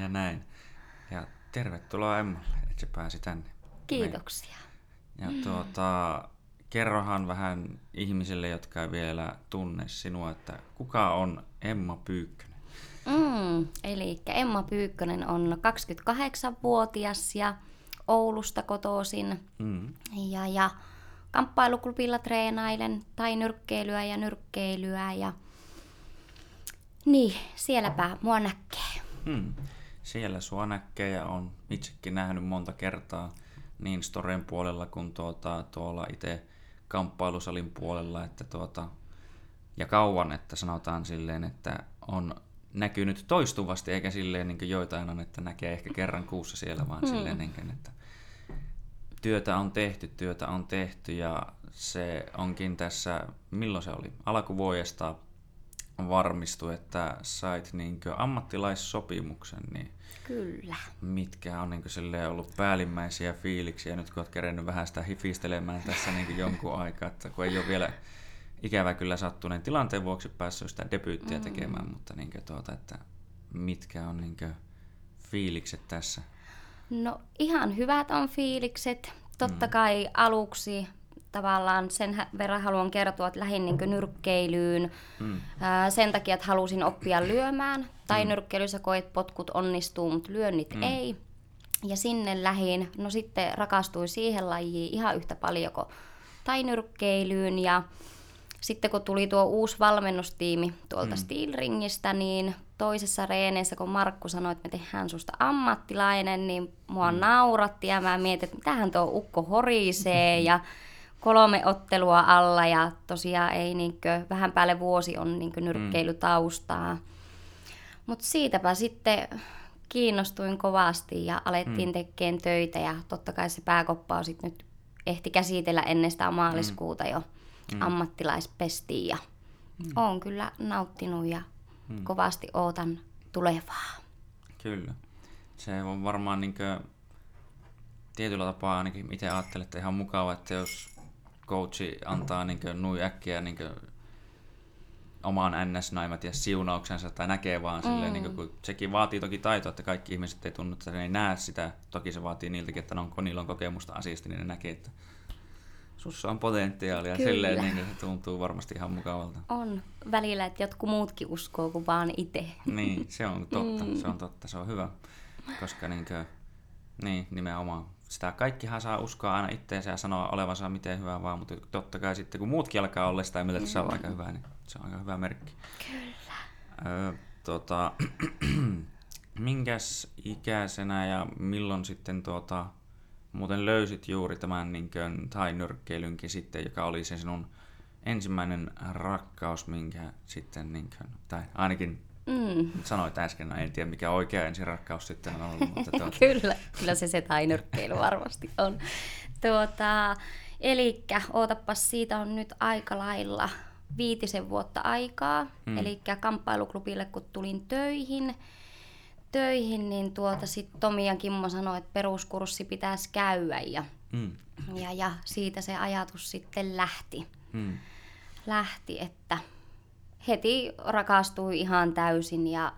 Ja näin. Ja tervetuloa Emmalle, että se pääsi tänne. Kiitoksia. Ja tuota, kerrohan vähän ihmisille, jotka ei vielä tunne sinua, että kuka on Emma Pyykkönen? Mm, eli Emma Pyykkönen on 28-vuotias ja Oulusta kotoisin. Mm. Ja, ja kamppailuklubilla treenailen tai nyrkkeilyä ja nyrkkeilyä ja niin, sielläpä mua näkee. Hmm. Siellä sua näkee ja on itsekin nähnyt monta kertaa niin storen puolella kuin tuota, tuolla itse kamppailusalin puolella, että tuota, ja kauan, että sanotaan silleen, että on näkynyt toistuvasti, eikä silleen niin joitain on, että näkee ehkä kerran kuussa siellä, vaan hmm. silleen, niin kuin, että työtä on tehty, työtä on tehty ja se onkin tässä, milloin se oli, alkuvuodesta varmistui, että sait niin ammattilaissopimuksen, niin Kyllä. mitkä on niin ollut päällimmäisiä fiiliksiä, nyt kun olet kerennyt vähän sitä hifistelemään tässä niin jonkun aikaa, että kun ei ole vielä ikävä kyllä sattuneen tilanteen vuoksi päässyt sitä debyyttiä mm. tekemään, mutta niin tuota, että mitkä on niin fiilikset tässä? No ihan hyvät on fiilikset. Totta mm. kai aluksi tavallaan sen verran haluan kertoa, että lähdin niin nyrkkeilyyn mm. ää, sen takia, että halusin oppia lyömään. Tai mm. nyrkkeilyssä koet potkut onnistuu, mutta lyönnit mm. ei. Ja sinne lähin, no sitten rakastuin siihen lajiin ihan yhtä paljon kuin tai nyrkkeilyyn. Ja sitten kun tuli tuo uusi valmennustiimi tuolta mm. Steelringistä, niin toisessa reeneissä, kun Markku sanoi, että me tehdään susta ammattilainen, niin mua mm. nauratti ja mä mietin, että mitähän tuo ukko horisee ja kolme ottelua alla ja tosiaan ei niinkö, vähän päälle vuosi on niinkö nyrkkeilytaustaa. Mm. Mutta siitäpä sitten kiinnostuin kovasti ja alettiin mm. tekemään töitä ja totta kai se pääkoppa sitten nyt ehti käsitellä ennen sitä maaliskuuta jo mm. ammattilaispestiin ja mm. olen kyllä nauttinut ja mm. kovasti ootan tulevaa. Kyllä. Se on varmaan niin tietyllä tapaa ainakin itse ajattelen, että ihan mukava, että jos coachi antaa niin nui äkkiä niin omaan ns ja siunauksensa tai näkee vaan mm. silleen, niin kuin, kun sekin vaatii toki taitoa, että kaikki ihmiset ei tunnu, että ne ei näe sitä. Toki se vaatii niiltäkin, että on, kun niillä on kokemusta asiasta, niin ne näkee, että sussa on potentiaalia. Kyllä. Silleen niin se tuntuu varmasti ihan mukavalta. On välillä, että jotkut muutkin uskoo kuin vaan itse. Niin, se on totta, mm. se on totta, se on hyvä. Koska niin kuin, niin, nimenomaan sitä kaikkihan saa uskoa aina itteensä ja sanoa olevansa miten hyvä vaan, mutta totta kai sitten kun muutkin alkaa olla sitä mieltä, että se on aika hyvä, niin se on aika hyvä merkki. Kyllä. Öö, tota, minkäs ikäisenä ja milloin sitten tuota, muuten löysit juuri tämän niin tai-nyrkkeilynkin sitten, joka oli se sinun ensimmäinen rakkaus, minkä sitten, niin kuin, tai ainakin Mm. Sanoit äsken, no en tiedä mikä oikea ensirakkaus sitten on ollut. Mutta tuota... kyllä, kyllä se se tainyrkkeily varmasti on. Tuota, Eli ootapas, siitä on nyt aika lailla viitisen vuotta aikaa. Mm. Eli kamppailuklubille kun tulin töihin, töihin niin tuota sitten Tomi ja Kimmo sanoi, että peruskurssi pitäisi käydä ja, mm. ja, ja siitä se ajatus sitten lähti. Mm. Lähti, että heti rakastui ihan täysin ja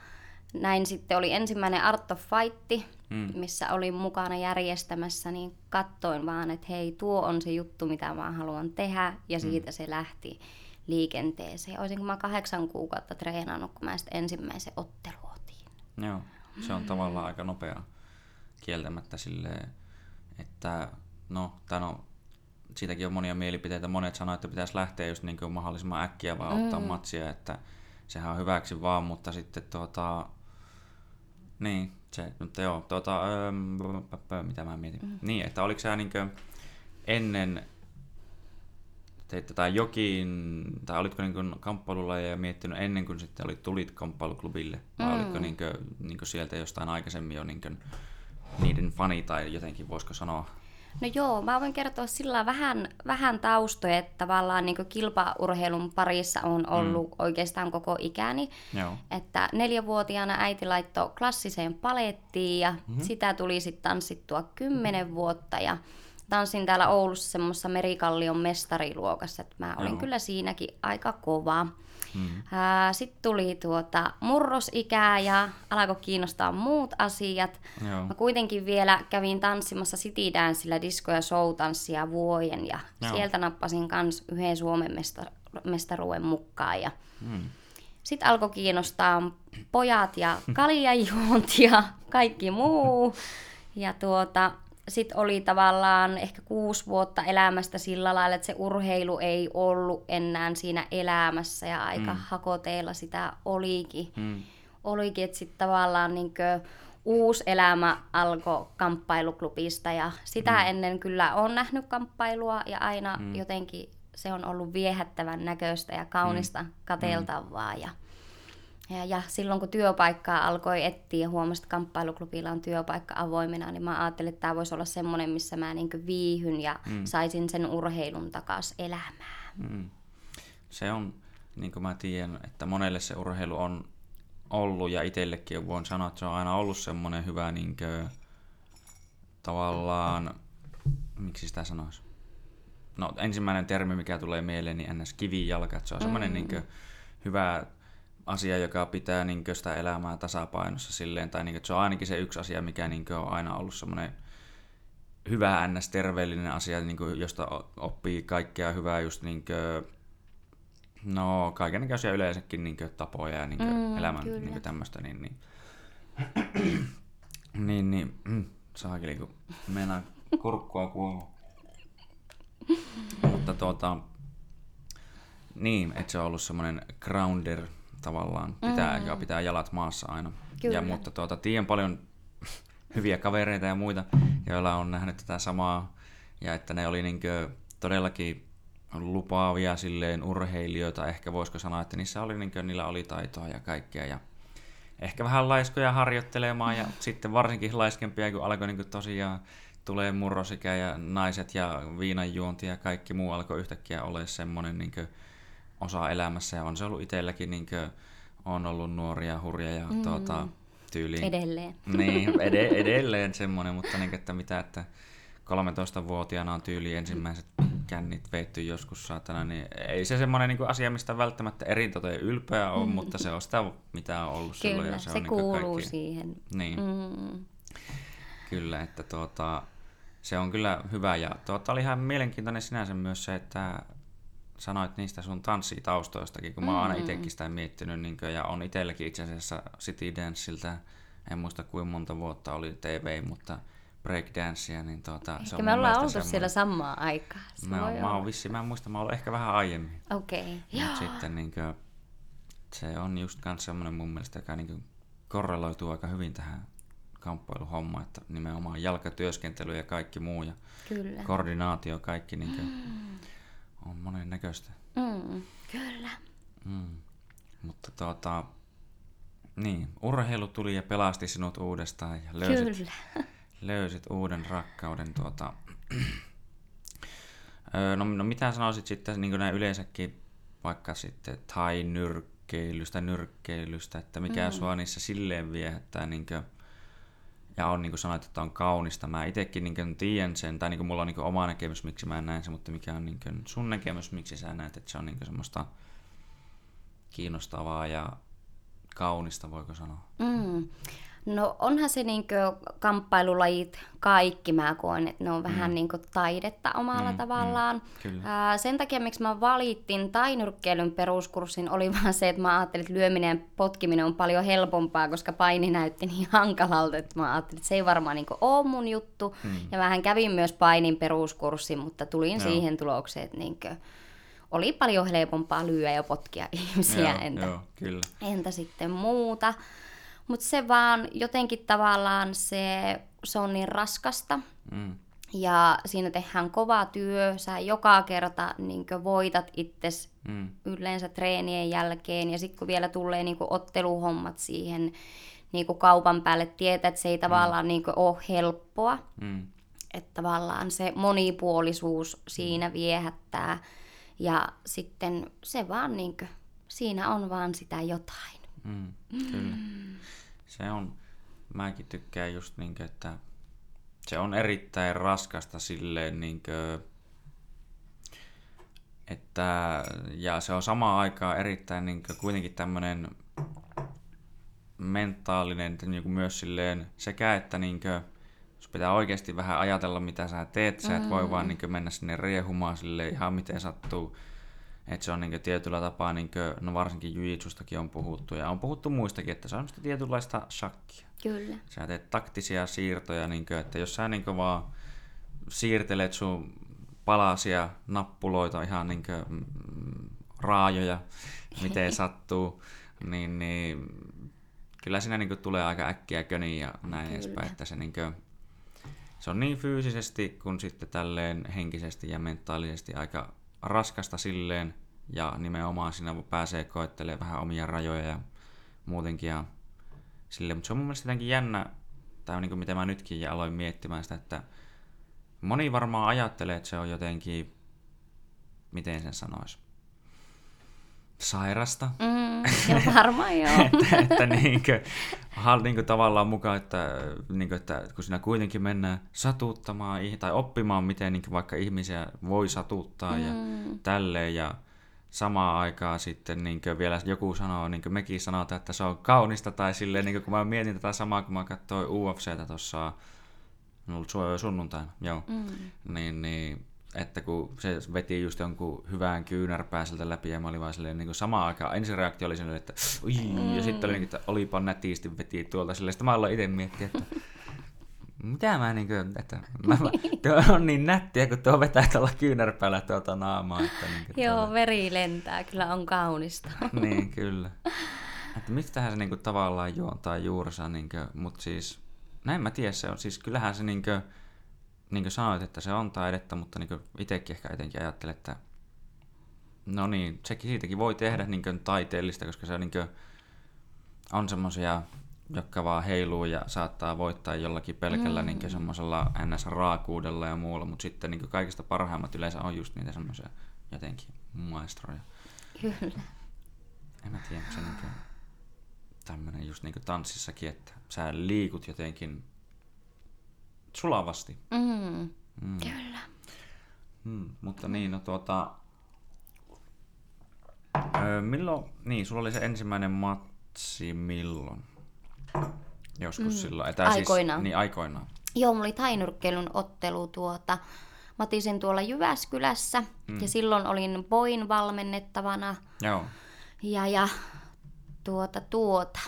näin sitten oli ensimmäinen Art of Fight, mm. missä olin mukana järjestämässä, niin kattoin vaan, että hei, tuo on se juttu, mitä mä haluan tehdä, ja mm. siitä mm. se lähti liikenteeseen. Olisinko mä kahdeksan kuukautta treenannut, kun mä sitten ensimmäisen ottelu otin. Joo, se on tavallaan aika nopea kieltämättä silleen, että no, tai no, siitäkin on monia mielipiteitä. Monet sanoo, että pitäisi lähteä just niin kuin mahdollisimman äkkiä vaan ottaa mm. matsia, että sehän on hyväksi vaan, mutta sitten tuota, niin, se, mutta joo, tuota, öö, mitä mä mietin. Mm. Niin, että oliko se niin ennen teitte tai jokin, tai olitko niin kamppailulla ja miettinyt ennen kuin sitten olit, tulit kamppailuklubille, vai mm. olitko niin kuin, niin kuin sieltä jostain aikaisemmin jo niin kuin niiden fani tai jotenkin voisiko sanoa? No joo, mä voin kertoa sillä vähän, vähän taustoja, että tavallaan niin kilpaurheilun parissa on ollut mm. oikeastaan koko ikäni. Joo. Että neljävuotiaana äiti laittoi klassiseen palettiin ja mm-hmm. sitä tuli sitten tanssittua kymmenen vuotta ja tanssin täällä Oulussa semmoisessa Merikallion mestariluokassa, että mä olin Joo. kyllä siinäkin aika kova. Mm. Sitten tuli tuota murrosikää ja alkoi kiinnostaa muut asiat. Joo. Mä kuitenkin vielä kävin tanssimassa City Dancella disco- ja show-tanssia vuoden ja Joo. sieltä nappasin kans yhden Suomen mesta- mestaruuden mukaan. Ja mm. Sitten alkoi kiinnostaa pojat ja kaljajuonti ja kaikki muu. Ja tuota, sitten oli tavallaan ehkä kuusi vuotta elämästä sillä lailla, että se urheilu ei ollut enää siinä elämässä ja aika mm. hakoteilla sitä olikin. Mm. Olikin, että sitten tavallaan niin uusi elämä alkoi kamppailuklubista ja sitä mm. ennen kyllä on nähnyt kamppailua ja aina mm. jotenkin se on ollut viehättävän näköistä ja kaunista mm. kateltavaa. Ja, ja, ja silloin kun työpaikkaa alkoi etsiä ja huomasin, että kamppailuklubilla on työpaikka avoimena, niin mä ajattelin, että tämä voisi olla semmoinen, missä mä niin viihyn ja mm. saisin sen urheilun takaisin elämään. Mm. Se on, niin kuin mä tiedän, että monelle se urheilu on ollut ja itsellekin voin sanoa, että se on aina ollut semmoinen hyvä niin kuin, tavallaan, miksi sitä sanoisi? No ensimmäinen termi, mikä tulee mieleen, niin ns. kivijalka, että se on semmoinen mm. niin kuin, hyvä asia, joka pitää niin sitä elämää tasapainossa silleen, tai niin kuin, se on ainakin se yksi asia, mikä niin kuin, on aina ollut semmoinen hyvä ns. terveellinen asia, niin kuin, josta oppii kaikkea hyvää just niin kuin, no kaikenlaisia yleensäkin niin kuin, tapoja ja niin kuin, mm, elämän niin kuin, tämmöistä, niin, niin, niin, niin mm, saakeli, kun meinaa kurkkua kuuluu. Mutta tuota, niin, että se on ollut semmoinen grounder tavallaan, pitää, mm. pitää jalat maassa aina. Kyllä. Ja, mutta tuota, tiedän paljon hyviä kavereita ja muita, joilla on nähnyt tätä samaa, ja että ne oli niinkö todellakin lupaavia silleen urheilijoita, ehkä voisiko sanoa, että niissä oli, niinkö, niillä oli taitoa ja kaikkea, ja ehkä vähän laiskoja harjoittelemaan, ja sitten varsinkin laiskempia, kun alkoi niinkö tosiaan tulee murrosikä ja naiset ja viinanjuonti ja kaikki muu alkoi yhtäkkiä olla semmoinen niin osa elämässä ja on se ollut itselläkin niin kuin, on ollut nuoria hurja ja mm. tuota, tyyliin. Edelleen. Niin, ed- edelleen semmoinen, mutta niin, että mitä, että 13-vuotiaana on tyyli ensimmäiset kännit veitty joskus saatana, niin ei se semmoinen niin asia, mistä välttämättä eritoten ylpeä on, mm. mutta se on sitä, mitä on ollut Kyllä, silloin. Ja se, se on kuuluu niin kaikki... siihen. Niin. Mm. Kyllä, että tuota, se on kyllä hyvä. Ja tuota, oli ihan mielenkiintoinen sinänsä myös se, että sanoit niistä sun tanssitaustoistakin, kun mä oon aina mm. itsekin sitä miettinyt, niin kuin, ja on itselläkin itse asiassa City Danceilta, en muista kuinka monta vuotta oli TV, mutta breakdancea, niin tuota, ehkä se on me ollaan oltu semmoinen... siellä samaan aikaan. Mä, oon, mä oon vissi, mä en muista, mä oon ehkä vähän aiemmin. Okei, okay. Mutta sitten niin kuin, se on just kans semmoinen mun mielestä, joka niin kuin, korreloituu aika hyvin tähän kamppailuhomma, että nimenomaan jalkatyöskentely ja kaikki muu ja Kyllä. koordinaatio, kaikki niin kuin, mm. On monen näköistä. Mm. Kyllä. Mm. Mutta tuota, niin, urheilu tuli ja pelasti sinut uudestaan ja löysit, Kyllä. löysit uuden rakkauden. Tuota, no, no mitä sanoisit sitten niin näin yleensäkin vaikka sitten tai nyrkkeilystä, nyrkkeilystä, että mikä mm. sua niissä silleen viehättää niin kuin, ja on niin kuin että on kaunista. Mä itsekin niin tiedän sen, tai niin kuin mulla on niin oma näkemys, miksi mä näen sen, mutta mikä on niin sun näkemys, miksi sä näet, että se on niin semmoista kiinnostavaa ja kaunista, voiko sanoa? Mm. No onhan se niin kamppailulajit kaikki, mä koen, että ne on vähän mm. niin taidetta omalla mm, tavallaan. Mm, Ää, sen takia, miksi mä valittin tainyrkkeilyn peruskurssin, oli vaan se, että mä ajattelin, että lyöminen ja potkiminen on paljon helpompaa, koska paini näytti niin hankalalta, että mä ajattelin, että se ei varmaan niin ole mun juttu. Mm. Ja vähän kävin myös painin peruskurssin, mutta tulin joo. siihen tulokseen, että niin kuin, oli paljon helpompaa lyöä ja potkia ihmisiä. Joo, entä, joo, kyllä. entä sitten muuta. Mutta se vaan jotenkin tavallaan se, se on niin raskasta. Mm. Ja siinä tehdään kova työ, sä joka kerta niin voitat itses mm. yleensä treenien jälkeen. Ja sitten kun vielä tulee niin otteluhommat siihen niin kaupan päälle, tietää, että se ei mm. tavallaan niin ole helppoa. Mm. Että tavallaan se monipuolisuus siinä viehättää. Ja sitten se vaan niin kuin, siinä on vaan sitä jotain. Mm, kyllä. Se on, mäkin tykkään just niin kuin, että se on erittäin raskasta silleen niin kuin, että, ja se on samaan aikaan erittäin niin kuin, kuitenkin tämmöinen mentaalinen niin kuin myös silleen sekä, että niin kuin, jos pitää oikeasti vähän ajatella, mitä sä teet, sä et voi mm. vaan niin kuin, mennä sinne riehumaan sille ihan miten sattuu. Että se on niin tietyllä tapaa, niin kuin, no varsinkin jujitsustakin on puhuttu ja on puhuttu muistakin, että se on tietynlaista shakkia. Kyllä. Sä teet taktisia siirtoja, niin kuin, että jos sä niin vaan siirtelet sun palasia, nappuloita, ihan niin kuin, mm, raajoja, miten sattuu, niin, niin kyllä siinä niin tulee aika äkkiä köni ja näin kyllä. edespäin, että se, niin kuin, se on niin fyysisesti kuin sitten tälleen henkisesti ja mentaalisesti aika raskasta silleen, ja nimenomaan siinä pääsee koettelemaan vähän omia rajoja ja muutenkin ja sille, mutta se on mun mielestä jotenkin jännä, tai niin kuin mitä mä nytkin aloin miettimään sitä, että moni varmaan ajattelee, että se on jotenkin, miten sen sanoisi, sairasta. Mm, jo varmaan joo. että, että niinkö, niinkö tavallaan mukaan, että, niinkö, että kun siinä kuitenkin mennään satuttamaan tai oppimaan, miten niinkö vaikka ihmisiä voi satuttaa mm. ja tälleen ja samaan aikaan sitten niin vielä joku sanoo, niin kuin mekin sanotaan, että se on kaunista, tai silleen, niin kun mä mietin tätä samaa, kun mä katsoin UFCtä tuossa, sunnuntaina, joo, mm. niin, niin että kun se veti just jonkun hyvän kyynärpää sieltä läpi ja mä olin vaan silleen niin kuin samaan aikaan, ensireaktio oli silleen, että ui, mm. ja sitten oli, että olipa nätisti veti tuolta silleen, sitten mä aloin itse miettiä, että mitä mä niinku, että mä, tuo on niin nättiä, kun tuo vetää tuolla kyynärpäällä tuota naamaa. Että niinku Joo, tuolla... veri lentää, kyllä on kaunista. niin, kyllä. Että mistähän se niinku tavallaan juontaa juurensa, niinku, mutta siis, näin mä tiedä, se on, siis kyllähän se niinku, niin kuin sanoit, että se on taidetta, mutta niin itsekin ehkä etenkin ajattelen, että no niin, sekin siitäkin voi tehdä niin taiteellista, koska se niin on semmoisia jotka vaan heiluu ja saattaa voittaa jollakin pelkällä mm. niin semmoisella NS-raakuudella ja muulla, mutta sitten niin kaikista parhaimmat yleensä on just niitä semmoisia jotenkin maestroja. Kyllä. En mä tiedä, se niin tämmöinen just niin tanssissakin, että sä liikut jotenkin sulavasti. Mm. Mm. Kyllä. Mm, mutta niin, no tuota... Öö, milloin, niin, sulla oli se ensimmäinen matsi milloin? Joskus mm. silloin. Etä aikoinaan. Siis, niin, aikoinaan. Joo, mulla oli tainurkkeilun ottelu tuota. Mä otin sen tuolla Jyväskylässä mm. ja silloin olin Boin valmennettavana. Joo. Ja, ja tuota, tuota.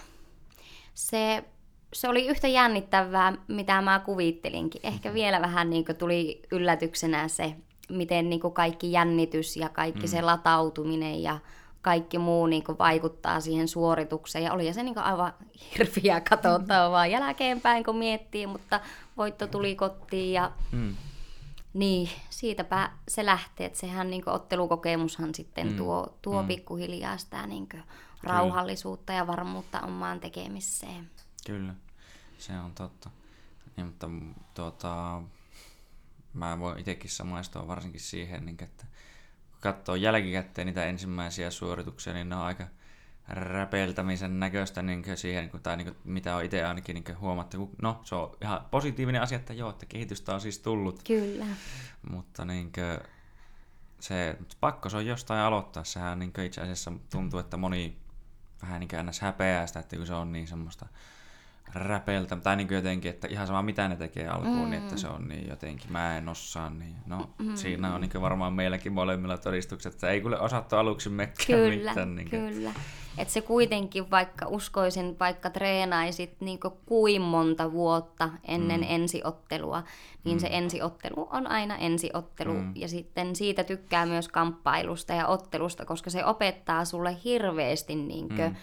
Se, se oli yhtä jännittävää, mitä mä kuvittelinkin. Ehkä mm-hmm. vielä vähän niin tuli yllätyksenä se, miten niin kaikki jännitys ja kaikki mm. se latautuminen ja kaikki muu niin kuin vaikuttaa siihen suoritukseen. Ja oli se niin kuin aivan hirviä katsottavaa mm. jälkeenpäin, kun miettii, mutta voitto tuli kotiin ja mm. niin, siitäpä se lähtee. Että sehän niin kuin, ottelukokemushan sitten mm. tuo, tuo mm. pikkuhiljaa sitä niin kuin, rauhallisuutta ja varmuutta omaan tekemiseen. Kyllä, se on totta. Niin, mutta tuota, mä voin itsekin samaistua varsinkin siihen, niin, että katsoo jälkikäteen niitä ensimmäisiä suorituksia, niin ne on aika räpeltämisen näköistä niin siihen, tai niin kuin, mitä on itse ainakin niin huomattu. No, se on ihan positiivinen asia, että joo, että kehitystä on siis tullut. Kyllä. Mutta niin kuin, se pakko se on jostain aloittaa. Sehän niin itse asiassa tuntuu, että moni vähän niin kuin häpeää sitä, että kun se on niin semmoista räpeltä, tai niin jotenkin, että ihan sama mitä ne tekee alkuun, mm. niin että se on niin jotenkin, mä en osaa, niin no mm. siinä on niin varmaan meilläkin molemmilla todistukset, että ei kuule osattu aluksi mekkää kyllä, mitään. Niin kyllä, että se kuitenkin vaikka uskoisin, vaikka treenaisit niin kuin monta vuotta ennen mm. ensiottelua, niin mm. se ensiottelu on aina ensiottelu, mm. ja sitten siitä tykkää myös kamppailusta ja ottelusta, koska se opettaa sulle hirveästi niin kuin, mm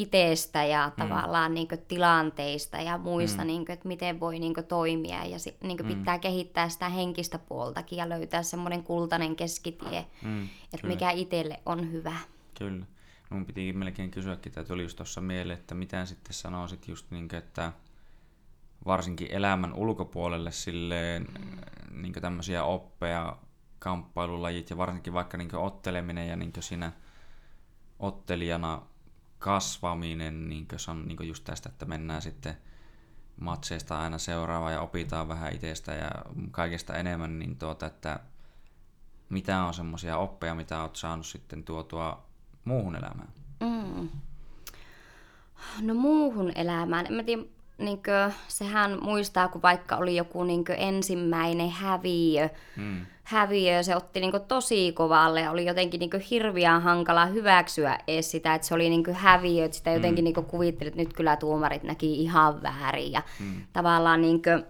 itsestä ja mm. tavallaan niin kuin, tilanteista ja muista, mm. niin kuin, että miten voi niin kuin, toimia. Ja niin kuin, mm. pitää kehittää sitä henkistä puoltakin ja löytää semmoinen kultainen keskitie, mm, että kyllä. mikä itselle on hyvä. Kyllä. Mun piti melkein kysyäkin, että tuli just tuossa mieleen, että mitä sitten sanoisit just niin kuin, että varsinkin elämän ulkopuolelle silleen mm. niin tämmöisiä oppeja, kamppailulajit ja varsinkin vaikka niin otteleminen ja niin siinä ottelijana kasvaminen, niin se on niin just tästä, että mennään sitten matseista aina seuraavaan ja opitaan vähän itsestä ja kaikesta enemmän, niin tuota, että mitä on semmoisia oppeja, mitä oot saanut sitten tuotua muuhun elämään? Mm. No muuhun elämään. En mä tiedä, niinkö, sehän muistaa, kun vaikka oli joku niinkö ensimmäinen häviö, mm. Häviö, se otti niinkö tosi kovalle ja oli jotenkin niinkö hirviän hankala hyväksyä edes sitä, että se oli niinkö häviö, että sitä jotenkin mm. niinkö kuvitteli, että nyt kyllä tuomarit näki ihan väärin ja mm. tavallaan niinkö,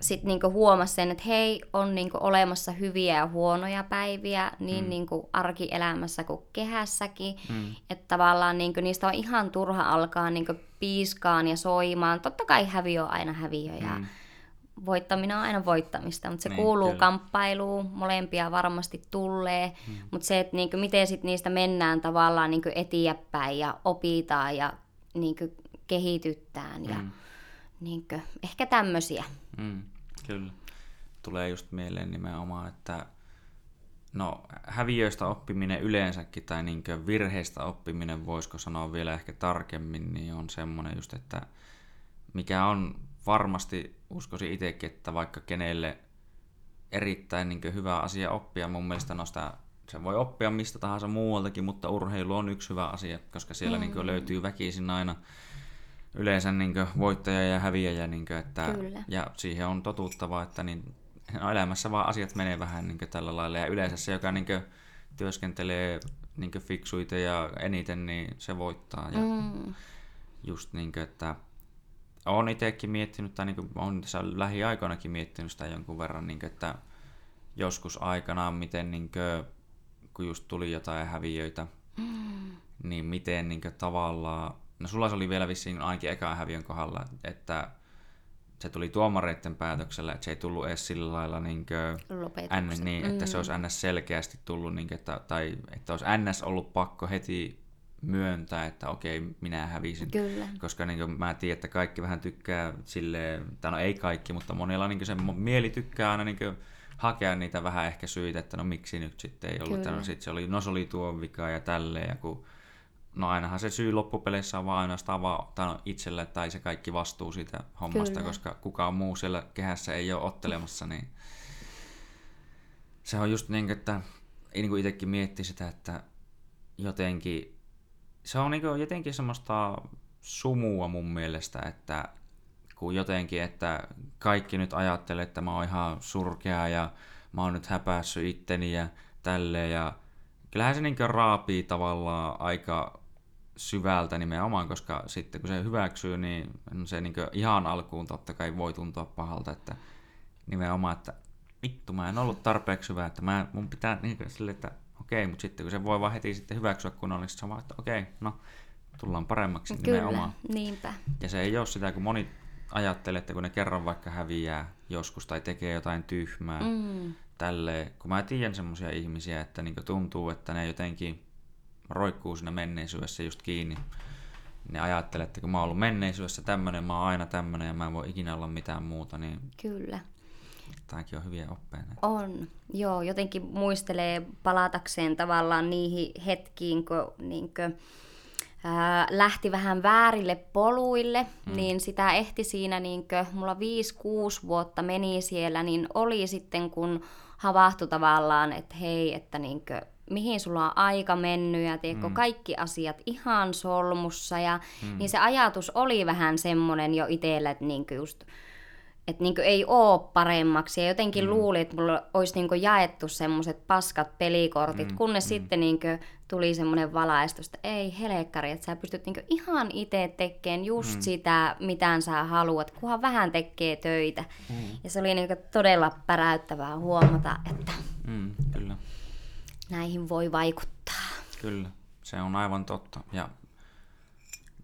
sitten niinku huomasi sen, että hei, on niinku olemassa hyviä ja huonoja päiviä niin mm. niinku arkielämässä kuin kehässäkin. Mm. Että tavallaan niinku niistä on ihan turha alkaa niinku piiskaan ja soimaan. Totta kai häviö on aina häviö ja mm. Voittaminen on aina voittamista, mutta se niin, kuuluu kyllä. kamppailuun. Molempia varmasti tulee. Mm. Mutta se, että niinku miten sit niistä mennään tavallaan niinku eteenpäin ja opitaan ja niinku kehityttään ja mm. niinku, ehkä tämmöisiä. Mm, kyllä. Tulee just mieleen nimenomaan, että no, häviöistä oppiminen yleensäkin tai niin virheistä oppiminen, voisiko sanoa vielä ehkä tarkemmin, niin on semmoinen just, että mikä on varmasti, uskoisin itsekin, että vaikka kenelle erittäin niin hyvä asia oppia, mun mielestä no sitä, se voi oppia mistä tahansa muualtakin, mutta urheilu on yksi hyvä asia, koska siellä mm. niin löytyy väkisin aina yleensä niin voittaja ja häviäjä, niin kuin, että, Kyllä. ja siihen on totuttava, että niin, no, elämässä vaan asiat menee vähän niin tällä lailla, ja yleensä se, joka niin kuin, työskentelee niin fiksuita ja eniten, niin se voittaa. Ja mm. Just niin kuin, että olen itsekin miettinyt, tai niin olen tässä lähiaikoinakin miettinyt sitä jonkun verran, niin kuin, että joskus aikanaan, miten niin kuin, kun just tuli jotain häviöitä, mm. niin miten niin kuin, tavallaan No sulla se oli vielä vissiin ainakin ekaan häviön kohdalla, että se tuli tuomareiden päätöksellä, että se ei tullut edes sillä lailla niin kuin, niin, että mm. se olisi NS selkeästi tullut, niin kuin, että, tai että olisi NS ollut pakko heti myöntää, että okei, minä hävisin. Kyllä. Koska niin kuin, mä tiedän, että kaikki vähän tykkää sille, tai no ei kaikki, mutta monilla niin kuin, se mieli tykkää aina niin kuin, hakea niitä vähän ehkä syitä, että no miksi nyt sitten ei ollut. No, sit se oli, no se oli tuo vika ja tälleen, ja kun No ainahan se syy loppupeleissä on vaan ainoastaan vaan itselle tai se kaikki vastuu siitä hommasta, Kyllä. koska kukaan muu siellä kehässä ei ole ottelemassa, niin se on just niin, että niin kuin itsekin mietti sitä, että jotenkin se on niin jotenkin semmoista sumua mun mielestä, että kun jotenkin, että kaikki nyt ajattelee, että mä oon ihan surkea ja mä oon nyt häpässyt itteni ja tälleen ja kyllähän se niin raapii tavallaan aika syvältä nimenomaan, koska sitten kun se hyväksyy, niin se niin ihan alkuun totta kai voi tuntua pahalta, että nimenomaan, että vittu, mä en ollut tarpeeksi hyvä, että mä, mun pitää niin sille, että okei, mutta sitten kun se voi vaan heti sitten hyväksyä kunnollisesti, se on vaan, että okei, no tullaan paremmaksi Kyllä, nimenomaan. niinpä. Ja se ei ole sitä, kun moni ajattelee, että kun ne kerran vaikka häviää joskus tai tekee jotain tyhmää, mm. tälleen, kun mä tiedän semmoisia ihmisiä, että niin tuntuu, että ne jotenkin roikkuu siinä menneisyydessä just kiinni, niin ajattelee, että kun mä oon ollut menneisyydessä tämmöinen, mä oon aina tämmöinen ja mä en voi ikinä olla mitään muuta, niin... Kyllä. Tämäkin on hyviä oppeja. On, joo. Jotenkin muistelee palatakseen tavallaan niihin hetkiin, kun niin kuin, ää, lähti vähän väärille poluille, mm. niin sitä ehti siinä, niin kuin, mulla 5-6 vuotta meni siellä, niin oli sitten kun havahtui tavallaan, että hei, että niin kuin, mihin sulla on aika mennyt ja tiedätkö, mm. kaikki asiat ihan solmussa. Ja, mm. Niin se ajatus oli vähän semmoinen jo itselle, että niinku just, että niinku ei ole paremmaksi. Ja jotenkin mm. luulin, että mulla olisi niinku jaettu semmoiset paskat pelikortit, mm. kunnes mm. sitten niinku tuli semmoinen valaistus, että ei helkkari, että sä pystyt niinku ihan itse tekemään just mm. sitä, mitä sä haluat, kunhan vähän tekee töitä. Mm. Ja se oli niinku todella päräyttävää huomata, että... Mm, kyllä näihin voi vaikuttaa. Kyllä, se on aivan totta. Ja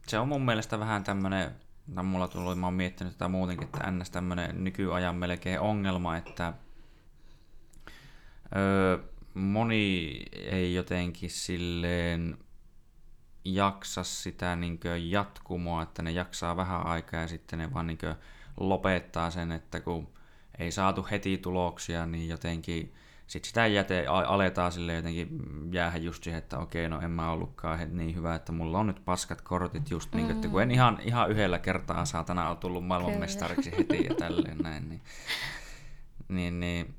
se on mun mielestä vähän tämmöinen, tai mulla tuli, mä oon miettinyt tätä muutenkin, että ns. tämmöinen nykyajan melkein ongelma, että öö, moni ei jotenkin silleen jaksa sitä niin jatkumoa, että ne jaksaa vähän aikaa ja sitten ne vaan niin lopettaa sen, että kun ei saatu heti tuloksia, niin jotenkin sitten sitä jäte aletaan sille jotenkin jäädä just siihen, että okei, no en mä ollutkaan niin hyvä, että mulla on nyt paskat kortit just niin, että kun en ihan, ihan yhdellä kertaa saatana ole tullut maailmanmestariksi heti ja tälleen näin, niin, niin, niin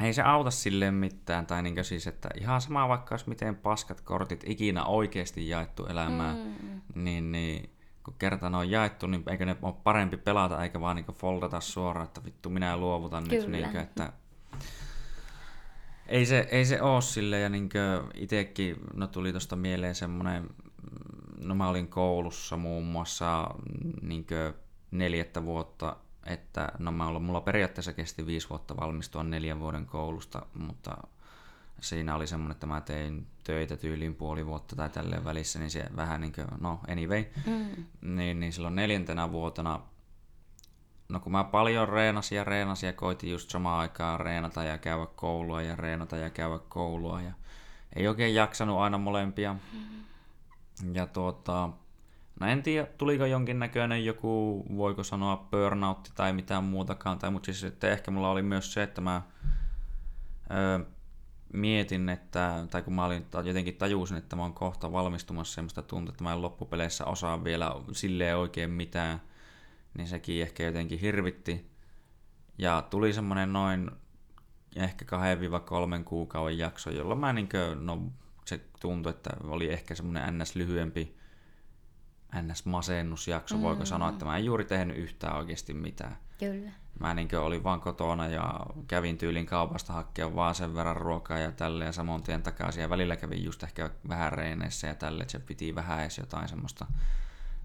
ei se auta silleen mitään, tai niin siis, että ihan sama vaikka olisi miten paskat kortit ikinä oikeasti jaettu elämään, mm. niin, niin kun kerta ne on jaettu, niin eikö ne ole parempi pelata, eikä vaan niin foldata suoraan, että vittu minä luovutan Kyllä. nyt, niin että ei se, ei se ole sille ja niin itsekin, no tuli tuosta mieleen semmoinen, no mä olin koulussa muun muassa niin neljättä vuotta että no mä ollut, mulla periaatteessa kesti viisi vuotta valmistua neljän vuoden koulusta, mutta siinä oli semmoinen, että mä tein töitä tyyliin puoli vuotta tai tälleen välissä, niin se vähän niin kuin, no anyway, mm. niin, niin silloin neljäntenä vuotena, no kun mä paljon reenasin ja reenasin ja koitin just samaan aikaan reenata ja käydä koulua ja reenata ja käydä koulua ja ei oikein jaksanut aina molempia. Mm. Ja tuota, No en tiedä, tuliko jonkinnäköinen joku, voiko sanoa burnout tai mitään muutakaan, tai, mutta siis että ehkä mulla oli myös se, että mä öö, mietin, että, tai kun mä olin jotenkin tajusin, että mä oon kohta valmistumassa semmoista tuntuu, että mä en loppupeleissä osaa vielä silleen oikein mitään, niin sekin ehkä jotenkin hirvitti. Ja tuli semmoinen noin ehkä 2-3 kuukauden jakso, jolloin mä niinkö, no se tuntui, että oli ehkä semmoinen ns. lyhyempi NS-masennusjakso, mm. voiko sanoa, että mä en juuri tehnyt yhtään oikeasti mitään. Kyllä. Mä niin olin vaan kotona ja kävin tyylin kaupasta hakea vaan sen verran ruokaa ja tälleen ja samoin tien takaisin. Ja välillä kävin just ehkä vähän reineissä ja tälle, että se piti vähän edes jotain semmoista.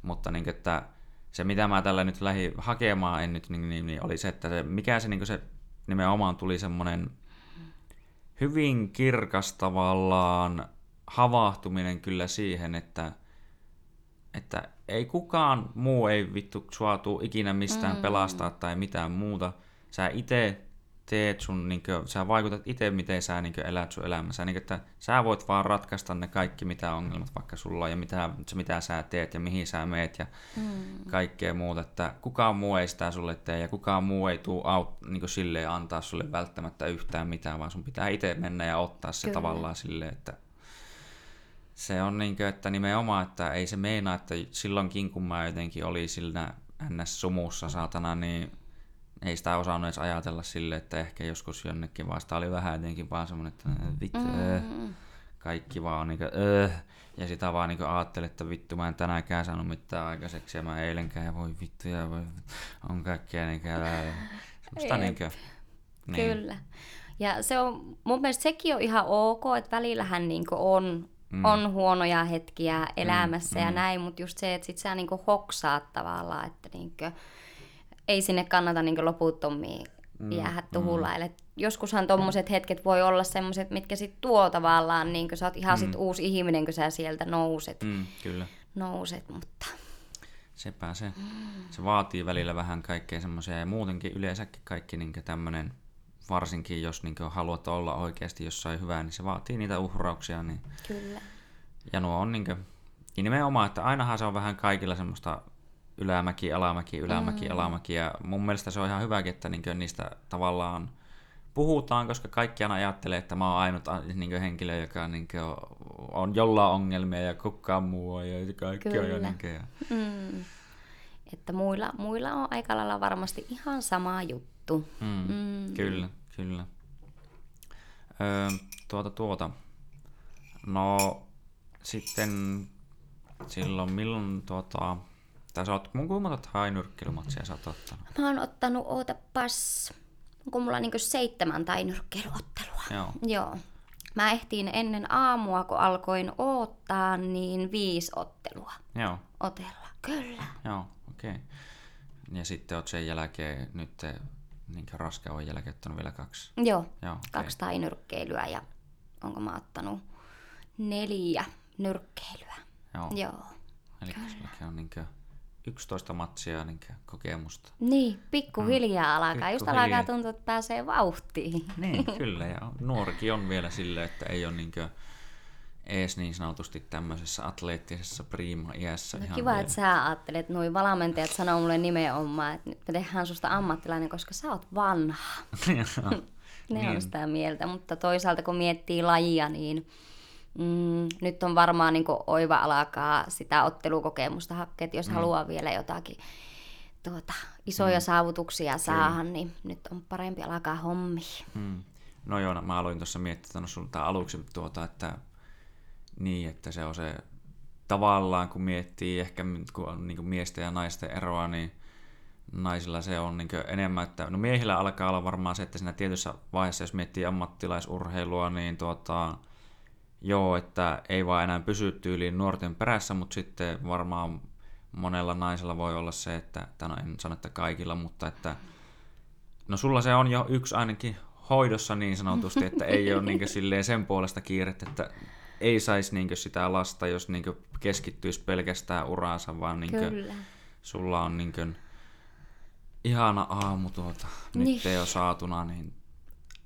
Mutta niin, että se mitä mä tällä nyt lähdin hakemaan en nyt, niin, niin, niin oli se, että se, mikä se, niin se nimenomaan tuli semmoinen hyvin kirkas tavallaan havahtuminen kyllä siihen, että – että ei kukaan muu ei vittu sua tuu ikinä mistään mm. pelastaa tai mitään muuta. Sä itse teet sun, niin kuin, sä vaikutat itse, miten sä niin kuin, elät sun elämässä. Niin kuin, että sä voit vaan ratkaista ne kaikki, mitä ongelmat vaikka sulla on ja mitä, mitä sä teet ja mihin sä meet ja mm. kaikkea muuta. Että kukaan muu ei sitä sulle tee ja kukaan muu ei tuu aut, niin kuin, silleen antaa sulle välttämättä yhtään mitään, vaan sun pitää itse mennä ja ottaa se Kyllä. tavallaan silleen, että se on niin kuin, että nimenomaan, että ei se meinaa, että silloinkin kun mä jotenkin oli sillä NS-sumussa saatana, niin ei sitä osannut edes ajatella sille, että ehkä joskus jonnekin vaan sitä oli vähän jotenkin vaan semmoinen, että vittu, mm. öö, kaikki vaan niin kuin, öö, ja sitä vaan niin ajattelin, että vittu mä en tänäänkään saanut mitään aikaiseksi ja mä eilenkään ja voi vittu ja voi, on kaikkea niin kuin, semmoista niin kuin, niin. Kyllä. Ja se on, mun mielestä sekin on ihan ok, että välillähän niin on mm. on huonoja hetkiä elämässä mm, ja mm. näin, mutta just se, että sit sä niinku hoksaat tavallaan, että niinku, ei sinne kannata niinku loputtomiin mm, jäädä tuhulaille. Mm. Joskushan tommoset hetket voi olla semmoiset, mitkä sit tuo tavallaan, niin sä oot ihan mm. sit uusi ihminen, kun sä sieltä nouset. Mm, kyllä. Nouset, mutta... Sepä se. Mm. Se vaatii välillä vähän kaikkea semmoisia ja muutenkin yleensäkin kaikki niin tämmöinen varsinkin jos niin haluat olla oikeasti jossain hyvää, niin se vaatii niitä uhrauksia. Niin... Kyllä. Ja nuo on niin kuin, niin nimenomaan, että ainahan se on vähän kaikilla semmoista ylämäki, alamäki, ylämäki, mm. alamäki. Ja mun mielestä se on ihan hyväkin, että niin niistä tavallaan puhutaan, koska kaikki aina ajattelee, että mä oon ainut niin henkilö, joka niin on, on jollain ongelmia ja kukaan muu ja kaikki Kyllä. on jo niin ja... mm. Että muilla, muilla on aika lailla varmasti ihan sama juttu. Mm. Mm. Kyllä. Kyllä. Öö, tuota tuota. No sitten silloin milloin tuota... Tai sä oot, mun kuinka monta tainyrkkeilymatsia sä oot ottanut? Mä oon ottanut, ootapas, onko mulla niinku seitsemän tainyrkkeilyottelua. Joo. Joo. Mä ehtiin ennen aamua, kun alkoin oottaa, niin viisi ottelua. Joo. Otella, kyllä. Joo, okei. Okay. Ja sitten oot sen jälkeen nyt niin raskauden jälkeen ottanut vielä kaksi? Joo, Joo okay. kaksi tai nyrkkeilyä ja onko mä ottanut neljä nyrkkeilyä. Joo. Joo. Eli on niin 11 matsia niin kokemusta. Niin, pikkuhiljaa mm. alkaa. Pikku Just alkaa tuntua, että pääsee vauhtiin. Niin, kyllä. Ja nuorikin on vielä silleen, että ei ole niin ees niin sanotusti tämmöisessä atleettisessa prima-iässä. No ihan kiva, vielä. että sä ajattelet, noin valmentajat sanoo mulle nimenomaan, että nyt me tehdään susta ammattilainen, koska sä oot vanha. ne niin. on sitä mieltä, mutta toisaalta kun miettii lajia, niin mm, nyt on varmaan niin oiva alkaa sitä ottelukokemusta hakea, että jos mm. haluaa vielä jotakin tuota, isoja mm. saavutuksia saada, niin nyt on parempi alkaa hommi. Mm. No joo, mä aloin tuossa miettiä, että no sulta aluksi tuota, että niin, että se on se tavallaan, kun miettii ehkä kun on niin miesten ja naisten eroa, niin naisilla se on niin enemmän, että no miehillä alkaa olla varmaan se, että siinä tietyssä vaiheessa, jos miettii ammattilaisurheilua, niin tuota, joo, että ei vaan enää pysy tyyliin nuorten perässä, mutta sitten varmaan monella naisella voi olla se, että, tai no en sano, että kaikilla, mutta että no sulla se on jo yksi ainakin hoidossa niin sanotusti, että ei ole niin silleen sen puolesta kiirettä, että ei saisi niin sitä lasta, jos niin keskittyisi pelkästään uraansa, vaan niin sulla on niin ihana aamu tuota, niin. nyt ei ole saatuna, niin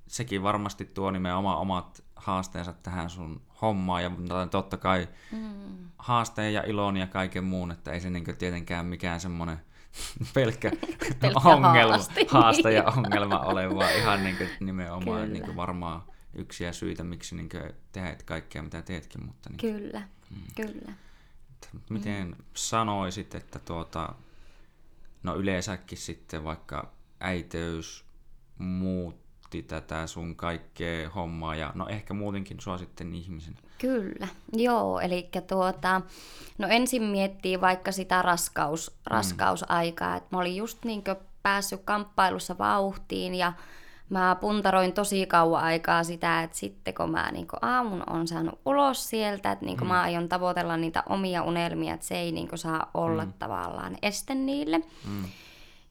sekin varmasti tuo nimenomaan omat haasteensa tähän sun hommaan ja totta kai mm. haasteen ja ilon ja kaiken muun, että ei se niin tietenkään mikään semmoinen pelkkä, pelkkä ongelma, haaste, haaste ja ongelma ole, vaan ihan niin nimenomaan niin varmaan yksiä syitä, miksi niin teet kaikkea, mitä teetkin. Mutta niin, kyllä, mm. kyllä. Miten mm. sanoisit, että tuota, no yleensäkin sitten vaikka äiteys muutti tätä sun kaikkea hommaa ja no ehkä muutenkin sua sitten ihmisen. Kyllä, joo, eli tuota, no ensin miettii vaikka sitä raskaus, mm. raskausaikaa, että mä olin just niin päässyt kamppailussa vauhtiin ja mä puntaroin tosi kauan aikaa sitä, että sitten kun mä niin aamun on saanut ulos sieltä, että niin mm. mä aion tavoitella niitä omia unelmia, että se ei niin saa olla mm. tavallaan este niille. Mm.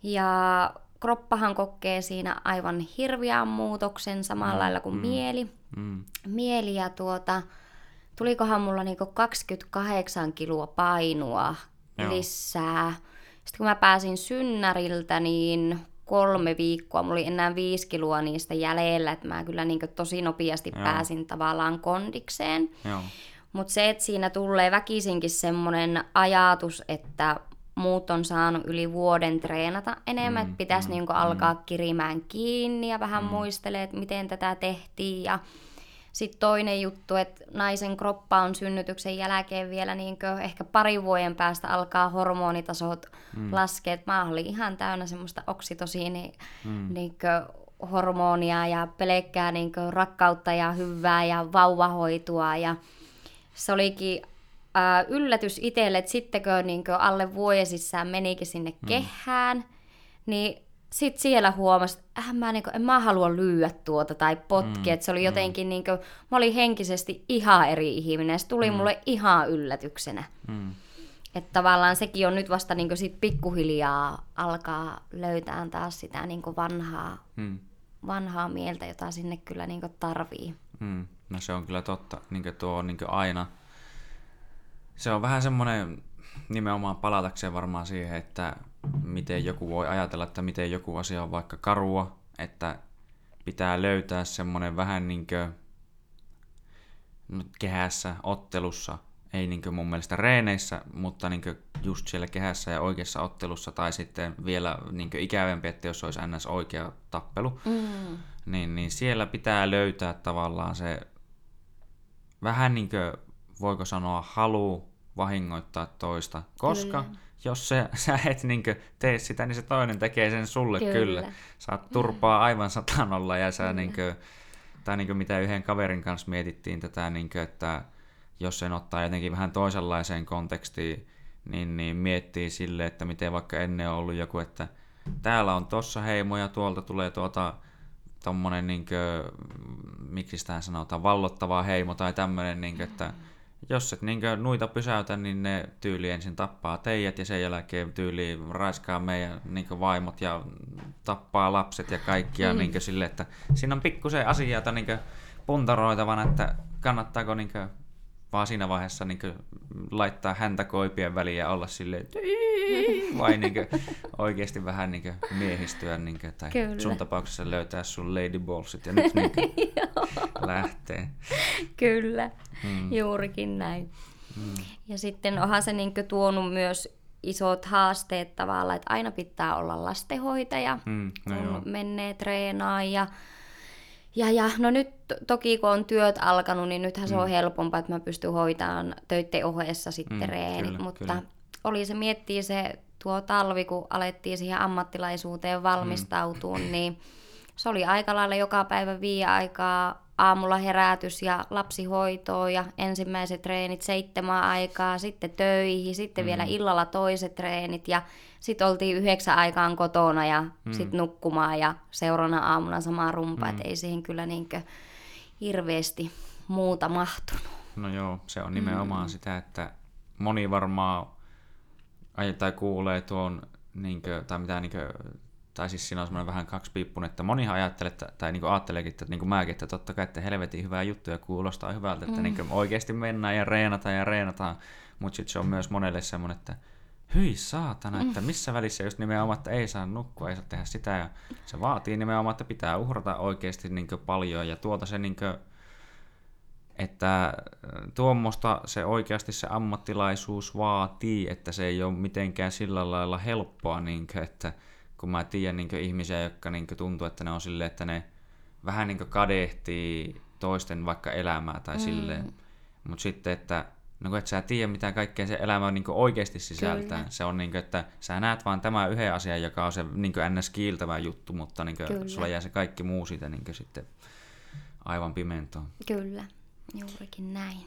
Ja kroppahan kokee siinä aivan hirviän muutoksen samalla mm. lailla kuin mm. mieli. Mm. Mieli ja tuota, tulikohan mulla niinku 28 kiloa painoa Joo. lisää. Sitten kun mä pääsin synnäriltä, niin kolme viikkoa, mulla oli enää viisi kiloa niistä jäljellä, että mä kyllä niin tosi nopeasti Joo. pääsin tavallaan kondikseen. Mutta se, että siinä tulee väkisinkin semmoinen ajatus, että muut on saanut yli vuoden treenata enemmän, mm, että pitäisi mm, niin alkaa mm. kirimään kiinni ja vähän mm. muistelee, että miten tätä tehtiin ja sitten toinen juttu, että naisen kroppa on synnytyksen jälkeen vielä niin ehkä pari vuoden päästä alkaa hormonitasot mm. laskea. Mä olin ihan täynnä semmoista oksitosiini mm. niin hormonia ja pelkkää niin rakkautta ja hyvää ja vauvahoitoa. Ja se olikin äh, yllätys itselle, että sittenkö niin alle vuosissaan menikin sinne mm. kehään, niin sitten siellä huomasi, että äh, mä, niin kuin, en mä halua lyödä tuota tai potkia. Mm, se oli mm. jotenkin, niin kuin, mä olin henkisesti ihan eri ihminen. Se tuli mm. mulle ihan yllätyksenä. Mm. Että tavallaan sekin on nyt vasta niin sit pikkuhiljaa alkaa löytää taas sitä niin vanhaa, mm. vanhaa mieltä, jota sinne kyllä niin tarvii. Mm. No se on kyllä totta. Niin tuo on niin aina. Se on vähän semmoinen nimenomaan palatakseen varmaan siihen, että miten joku voi ajatella, että miten joku asia on vaikka karua, että pitää löytää semmoinen vähän niin kuin kehässä, ottelussa, ei niin mun mielestä reeneissä, mutta niin just siellä kehässä ja oikeassa ottelussa, tai sitten vielä niin ikävempi, että jos olisi ns. oikea tappelu, mm. niin, niin siellä pitää löytää tavallaan se vähän niin kuin, voiko sanoa, halu vahingoittaa toista, koska Kyllä jos se, sä et niin tee sitä, niin se toinen tekee sen sulle kyllä. kyllä. Saat turpaa aivan satanolla ja sä niin kuin, tai niin mitä yhden kaverin kanssa mietittiin tätä, niin kuin, että jos sen ottaa jotenkin vähän toisenlaiseen kontekstiin, niin, niin miettii sille, että miten vaikka ennen on ollut joku, että täällä on tossa heimo ja tuolta tulee tuota tommonen, niin kuin, miksi sitä sanotaan, vallottava heimo tai tämmöinen, niin kuin, että jos et niinkö nuita pysäytä, niin ne tyyli ensin tappaa teidät ja sen jälkeen tyyli raiskaa meidän niinkö vaimot ja tappaa lapset ja kaikkia mm. niinkö sille, että siinä on pikkusen asioita niinkö puntaroitavan, että kannattaako niinkö vaan siinä vaiheessa niin laittaa häntä koipien väliin ja olla silleen, vai niin oikeasti vähän niin miehistyä, niin kuin, tai Kyllä. sun tapauksessa löytää sun lady ballsit ja nyt niin lähtee. Kyllä, hmm. juurikin näin. Hmm. Ja sitten onhan se niin tuonut myös isot haasteet tavallaan, että aina pitää olla lastenhoitaja, hmm. no kun joo. menee treenaan ja ja, ja no nyt toki kun on työt alkanut, niin nythän se mm. on helpompaa, että mä pystyn hoitamaan töiden ohessa sitten mm, reenit, kyllä, mutta kyllä. oli se miettii se tuo talvi, kun alettiin siihen ammattilaisuuteen valmistautua, mm. niin se oli aika lailla joka päivä viiden aikaa aamulla herätys ja lapsihoitoa ja ensimmäiset treenit seitsemän aikaa, sitten töihin, sitten mm. vielä illalla toiset treenit ja sitten oltiin yhdeksän aikaan kotona ja mm. sitten nukkumaan ja seuraavana aamuna sama rumpa, mm. että ei siihen kyllä niinkö hirveästi muuta mahtunut. No joo, se on nimenomaan mm. sitä, että moni varmaan tai kuulee tuon, niinkö, tai mitä niinkö, tai siis siinä on semmoinen vähän kaksipiippunen, että monihan ajattelee, tai niin ajatteleekin, että niin kuin mäkin, että totta kai, että helvetin hyvää juttuja kuulostaa hyvältä, että mm. niin oikeasti mennään ja reenataan ja reenataan, mutta sitten se on myös monelle semmoinen, että hyi saatana, että missä välissä just nimenomaan, että ei saa nukkua, ei saa tehdä sitä, ja se vaatii nimenomaan, että pitää uhrata oikeasti niin paljon, ja tuota se niin kuin, että äh, tuommoista se oikeasti se ammattilaisuus vaatii, että se ei ole mitenkään sillä lailla helppoa, niin kuin, että kun mä tiedän niin ihmisiä, jotka niin tuntuu, että ne on silleen, että ne vähän niin kadehtii toisten vaikka elämää tai mm. silleen. Mutta sitten, että no kun et sä tiedä, mitä kaikkea se elämä niin oikeasti sisältää. Kyllä. Se on niin kuin, että sä näet vaan tämä yhden asian, joka on se niin ns. kiiltävä juttu, mutta niin kuin, sulla jää se kaikki muu siitä niin sitten aivan pimentoon. Kyllä, juurikin näin.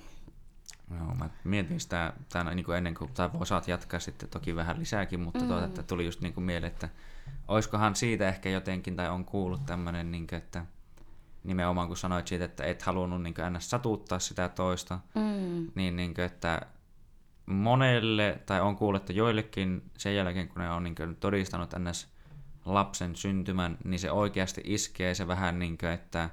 Joo, mä mietin sitä tämän, niin kuin ennen kuin, tai saat jatkaa sitten toki vähän lisääkin, mutta mm. tuota, että tuli just niin kuin mieleen, että olisikohan siitä ehkä jotenkin, tai on kuullut tämmöinen, niin kuin, että nimenomaan kun sanoit siitä, että et halunnut niin kuin ns. satuttaa sitä toista, mm. niin, niin kuin, että monelle, tai on kuullut, että joillekin sen jälkeen, kun ne on niin kuin todistanut ns. lapsen syntymän, niin se oikeasti iskee se vähän niin kuin, että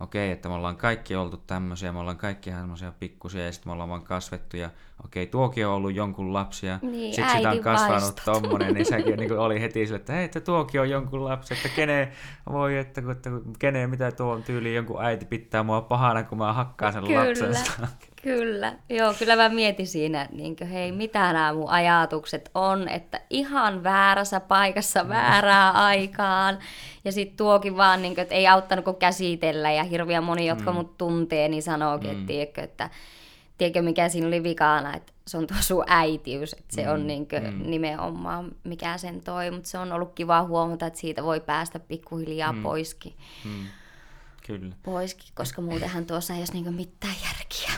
okei, että me ollaan kaikki oltu tämmöisiä, me ollaan kaikki ihan semmoisia pikkusia ja sitten me ollaan vaan kasvettu ja okei, tuokin on ollut jonkun lapsia, niin, sitten sitä on kasvanut vaistot. tommonen, niin sekin niin oli heti sille, että hei, että tuokin on jonkun lapsi, että kene, voi, että, että kene, mitä tuo on tyyli, jonkun äiti pitää mua pahana, kun mä hakkaan sen Kyllä. lapsensa. Kyllä, joo, kyllä mä mietin siinä, niin kuin, hei, mitä nämä mun ajatukset on, että ihan väärässä paikassa väärää aikaan. Ja sitten tuokin vaan, niin kuin, että ei auttanut kuin käsitellä, ja hirveän moni, jotka mm. mut tuntee, niin sanookin, mm. että, tiedätkö, että tiedätkö, mikä siinä oli vikana, että se on tuo sun äitiys, että se mm. on niin kuin, mm. nimenomaan mikä sen toi, mutta se on ollut kiva huomata, että siitä voi päästä pikkuhiljaa mm. poiskin. Mm. Kyllä. Poiskin, koska muutenhan tuossa ei olisi niin mitään järkiä.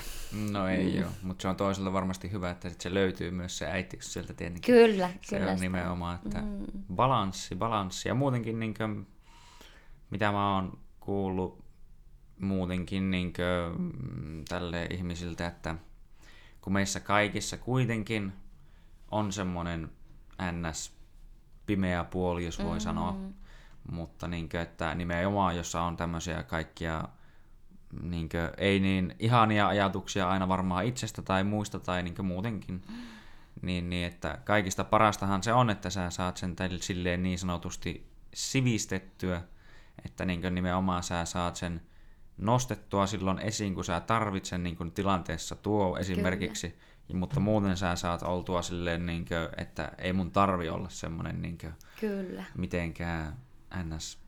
No ei mm. ole, mutta se on toisella varmasti hyvä, että sit se löytyy myös se äiti sieltä tietenkin. Kyllä, se kyllä. on nimenomaan, että mm. balanssi, balanssi. Ja muutenkin, niin kuin, mitä mä oon kuullut muutenkin niin kuin, tälle ihmisiltä, että kun meissä kaikissa kuitenkin on semmoinen ns. pimeä puoli, jos voi mm-hmm. sanoa, mutta niin kuin, että nimenomaan, jossa on tämmöisiä kaikkia niin kuin, ei niin ihania ajatuksia aina varmaan itsestä tai muista tai niin kuin muutenkin. Niin, niin, että kaikista parastahan se on, että sä saat sen silleen niin sanotusti sivistettyä, että niin kuin nimenomaan sä saat sen nostettua silloin esiin, kun sä tarvitsen niin kuin tilanteessa tuo esimerkiksi, Kyllä. mutta muuten sä saat oltua silleen, niin kuin, että ei mun tarvi olla semmoinen niin kuin, Kyllä. mitenkään ns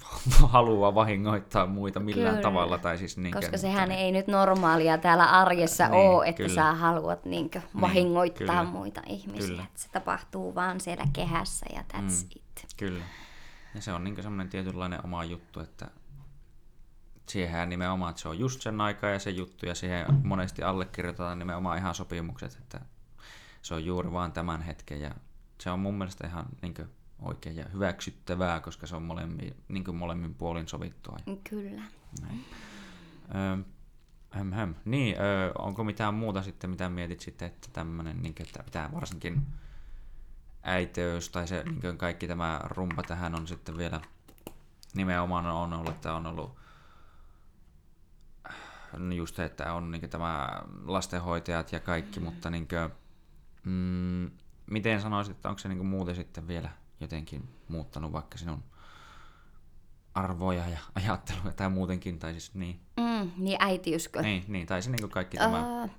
halua vahingoittaa muita millään kyllä. tavalla. Tai siis niin Koska sehän ei nyt normaalia täällä arjessa niin, ole, että kyllä. sä haluat niin kuin, vahingoittaa niin, muita ihmisiä. Kyllä. Että se tapahtuu vaan siellä kehässä ja that's mm, it. Kyllä. Ja se on niin semmoinen tietynlainen oma juttu, että siihen nimenomaan, että se on just sen aika ja se juttu, ja siihen monesti allekirjoitetaan nimenomaan ihan sopimukset, että se on juuri vaan tämän hetken, ja se on mun mielestä ihan niin kuin, oikein ja hyväksyttävää, koska se on molemmin, niin kuin molemmin puolin sovittua. Kyllä. Näin. Öö, hem, hem. Niin, öö, onko mitään muuta sitten, mitä mietit sitten, että tämmöinen, niin että pitää varsinkin äiteys tai se niin kuin kaikki tämä rumpa tähän on sitten vielä nimenomaan on ollut, että on ollut just se, että on niin tämä lastenhoitajat ja kaikki, mutta niin kuin, mm, miten sanoisit, että onko se niin muuten sitten vielä jotenkin muuttanut vaikka sinun arvoja ja ajattelua tai muutenkin, tai siis niin. Mm, niin äitiyskö? Niin, niin tai se niin kaikki tämä uh,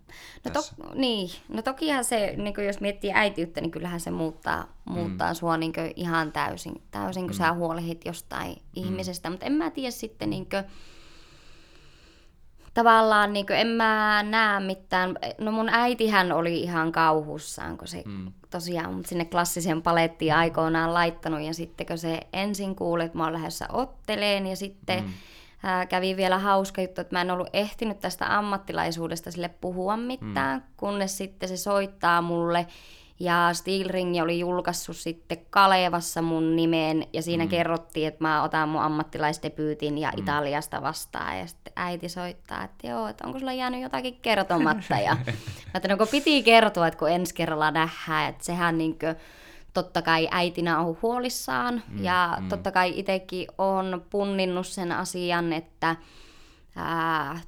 no, to, niin, no tokihan se, niin jos miettii äitiyttä, niin kyllähän se muuttaa, muuttaa mm. sua niin ihan täysin, täysin kun mm. sä huolehit jostain mm. ihmisestä, mutta en mä tiedä sitten niin kuin, tavallaan niin en mä näe mitään. No mun äitihän oli ihan kauhussaan, kun se mm. tosiaan mut sinne klassisen palettiin aikoinaan laittanut. Ja sitten kun se ensin kuuli, että mä oon lähdössä otteleen ja sitten mm. ää, kävi vielä hauska juttu, että mä en ollut ehtinyt tästä ammattilaisuudesta sille puhua mitään, mm. kunnes sitten se soittaa mulle ja Steel Ring oli julkaissut sitten Kalevassa mun nimeen ja siinä mm. kerrottiin, että mä otan mun ammattilaisdebyytin ja mm. Italiasta vastaan. Ja sitten äiti soittaa, että joo, että onko sulla jäänyt jotakin kertomatta. Ja mä että no, kun piti kertoa, että kun ensi kerralla nähdään, että sehän niin kuin, totta kai äitinä on huolissaan mm, ja mm. totta kai itsekin on punninnut sen asian, että ää,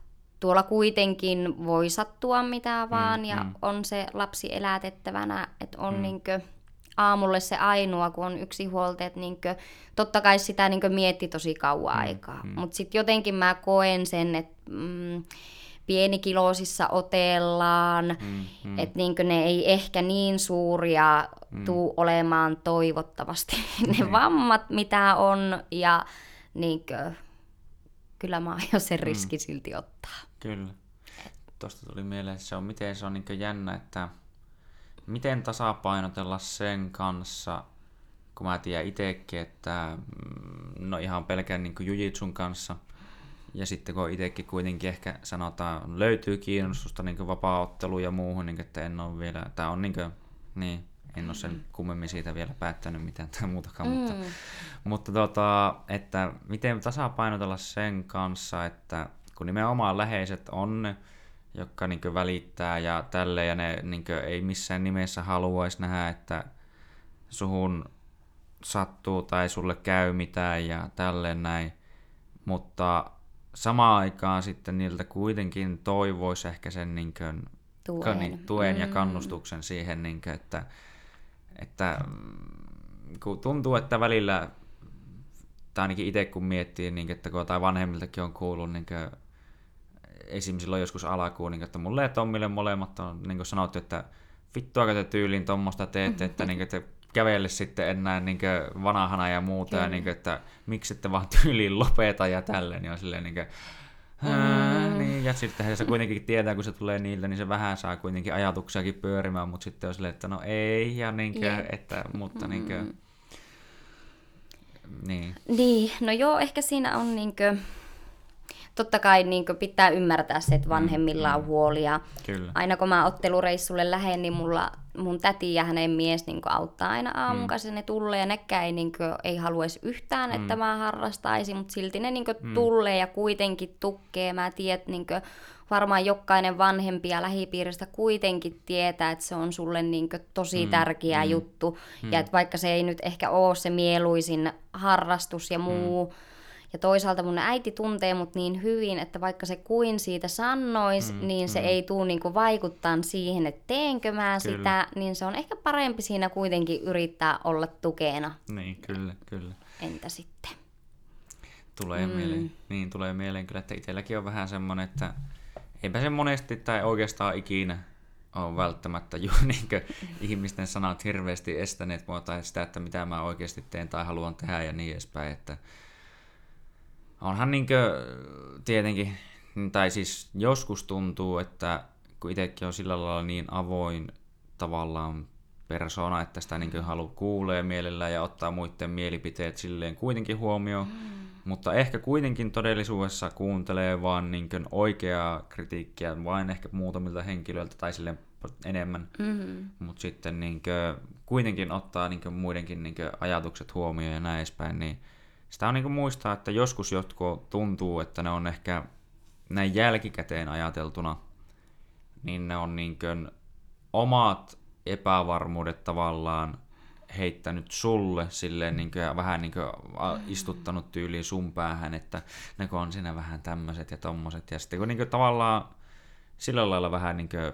tuolla kuitenkin voi sattua mitä vaan mm, ja mm. on se lapsi elätettävänä, että on mm. niinkö aamulle se ainoa, kun on yksi huolte, että niinkö, totta kai sitä niinkö mietti tosi kauan mm, aikaa. Mm. Mutta sitten jotenkin mä koen sen, että mm, pienikiloisissa otellaan, mm, mm. että niinkö ne ei ehkä niin suuria mm. tuu olemaan toivottavasti ne mm. vammat, mitä on, ja niinkö, kyllä mä aion sen riski mm. silti ottaa. Kyllä. Tuosta tuli mieleen, että se on, miten se on niin jännä, että miten tasapainotella sen kanssa, kun mä tiedän itsekin, että mm, no ihan pelkän niin jujitsun kanssa, ja sitten kun itsekin kuitenkin ehkä sanotaan, löytyy kiinnostusta niin vapaa ja muuhun, niin että en ole vielä, tämä on niin kuin, niin, en ole sen kummemmin siitä vielä päättänyt mitään tai muutakaan, mm. mutta, mutta tota, että miten tasapainotella sen kanssa, että kun nimenomaan läheiset on ne, jotka niin välittää ja tälle ja ne niin ei missään nimessä haluaisi nähdä, että suhun sattuu tai sulle käy mitään ja tälleen näin, mutta samaan aikaan sitten niiltä kuitenkin toivoisi ehkä sen niin kuin, tuen, niin, tuen mm. ja kannustuksen siihen, niin kuin, että, että mm, kun tuntuu, että välillä, tai ainakin itse kun miettii, niin, että kun tai vanhemmiltakin on kuullut niin esim. silloin joskus alakuun, niin, että mulle ja Tommille molemmat on niin kuin sanottu, että vittua te tyyliin tuommoista teette, että, niin, että kävelle sitten enää niin vanhana ja muuta, Kyllä. ja niin että miksi ette vaan tyyliin lopeta ja tälleen, niin on silleen niin kuin, Mm. Niin, ja sitten se kuitenkin tietää, kun se tulee niiltä, niin se vähän saa kuitenkin ajatuksiakin pyörimään, mutta sitten on silleen, että no ei, ja niin kuin, yeah. että, mutta niin mm. niin. Niin, no joo, ehkä siinä on niin kuin, totta kai niin pitää ymmärtää se, että vanhemmilla on mm, mm. huolia. Kyllä. Aina kun mä ottelureissulle lähden, niin mulla, mun täti ja hänen mies niin auttaa aina aamukaisin. Mm. Ne tulee ja nekään ei, niin kuin, ei haluaisi yhtään, mm. että mä harrastaisin, mutta silti ne niin mm. tulee ja kuitenkin tukkee. Mä tiedän, niin kuin, varmaan jokainen vanhempi ja lähipiiristä kuitenkin tietää, että se on sulle niin kuin, tosi mm. tärkeä mm. juttu. Mm. Ja että vaikka se ei nyt ehkä ole se mieluisin harrastus ja muu, mm ja toisaalta mun äiti tuntee mut niin hyvin, että vaikka se kuin siitä sanois, mm, niin se mm. ei tule niinku vaikuttaa siihen, että teenkö mä kyllä. sitä, niin se on ehkä parempi siinä kuitenkin yrittää olla tukena. Niin, kyllä, kyllä. Entä sitten? Tulee mm. mieleen, niin tulee mieleen kyllä, että itselläkin on vähän semmoinen, että eipä se monesti tai oikeastaan ikinä on välttämättä ju, niin ihmisten sanat hirveästi estäneet mua tai sitä, että mitä mä oikeasti teen tai haluan tehdä ja niin edespäin, että onhan niinkö tietenkin, tai siis joskus tuntuu, että kun itsekin on sillä lailla niin avoin tavallaan persona, että sitä niin haluaa kuulee mielellään ja ottaa muiden mielipiteet silleen kuitenkin huomioon, mm. mutta ehkä kuitenkin todellisuudessa kuuntelee vaan niin oikeaa kritiikkiä vain ehkä muutamilta henkilöiltä tai silleen enemmän, mm-hmm. mutta sitten niin kuin, kuitenkin ottaa niin muidenkin niin ajatukset huomioon ja näin edespäin, niin sitä on niin muistaa, että joskus jotkut tuntuu, että ne on ehkä näin jälkikäteen ajateltuna, niin ne on niin kuin omat epävarmuudet tavallaan heittänyt sulle silleen niin kuin, vähän niin kuin istuttanut tyyliin sun päähän, että ne on siinä vähän tämmöiset ja tommoset. Ja sitten kun niin kuin, tavallaan sillä lailla vähän niin kuin,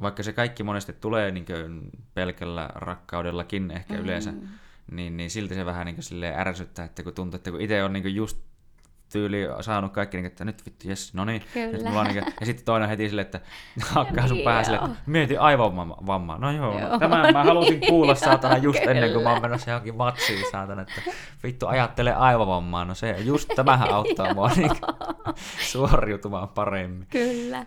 vaikka se kaikki monesti tulee niin kuin, pelkällä rakkaudellakin ehkä mm. yleensä, niin, niin silti se vähän niin kuin ärsyttää, että kun tuntuu, että kun itse on niin kuin just tyyli saanut kaikki, niin, että nyt vittu, jes, no niin. Kyllä. Mulla on, niin, ja sitten toinen heti silleen, että hakkaa sun Niin, päähän silleen, joo. että mieti aivovammaa. No joo, Joo. tämä mä halusin kuulla saatana just ennen kuin mä oon Kyllä. menossa johonkin matsiin saatana, että vittu ajattele aivovammaa. No se, just tämähän auttaa mua niin, suoriutumaan paremmin. Kyllä.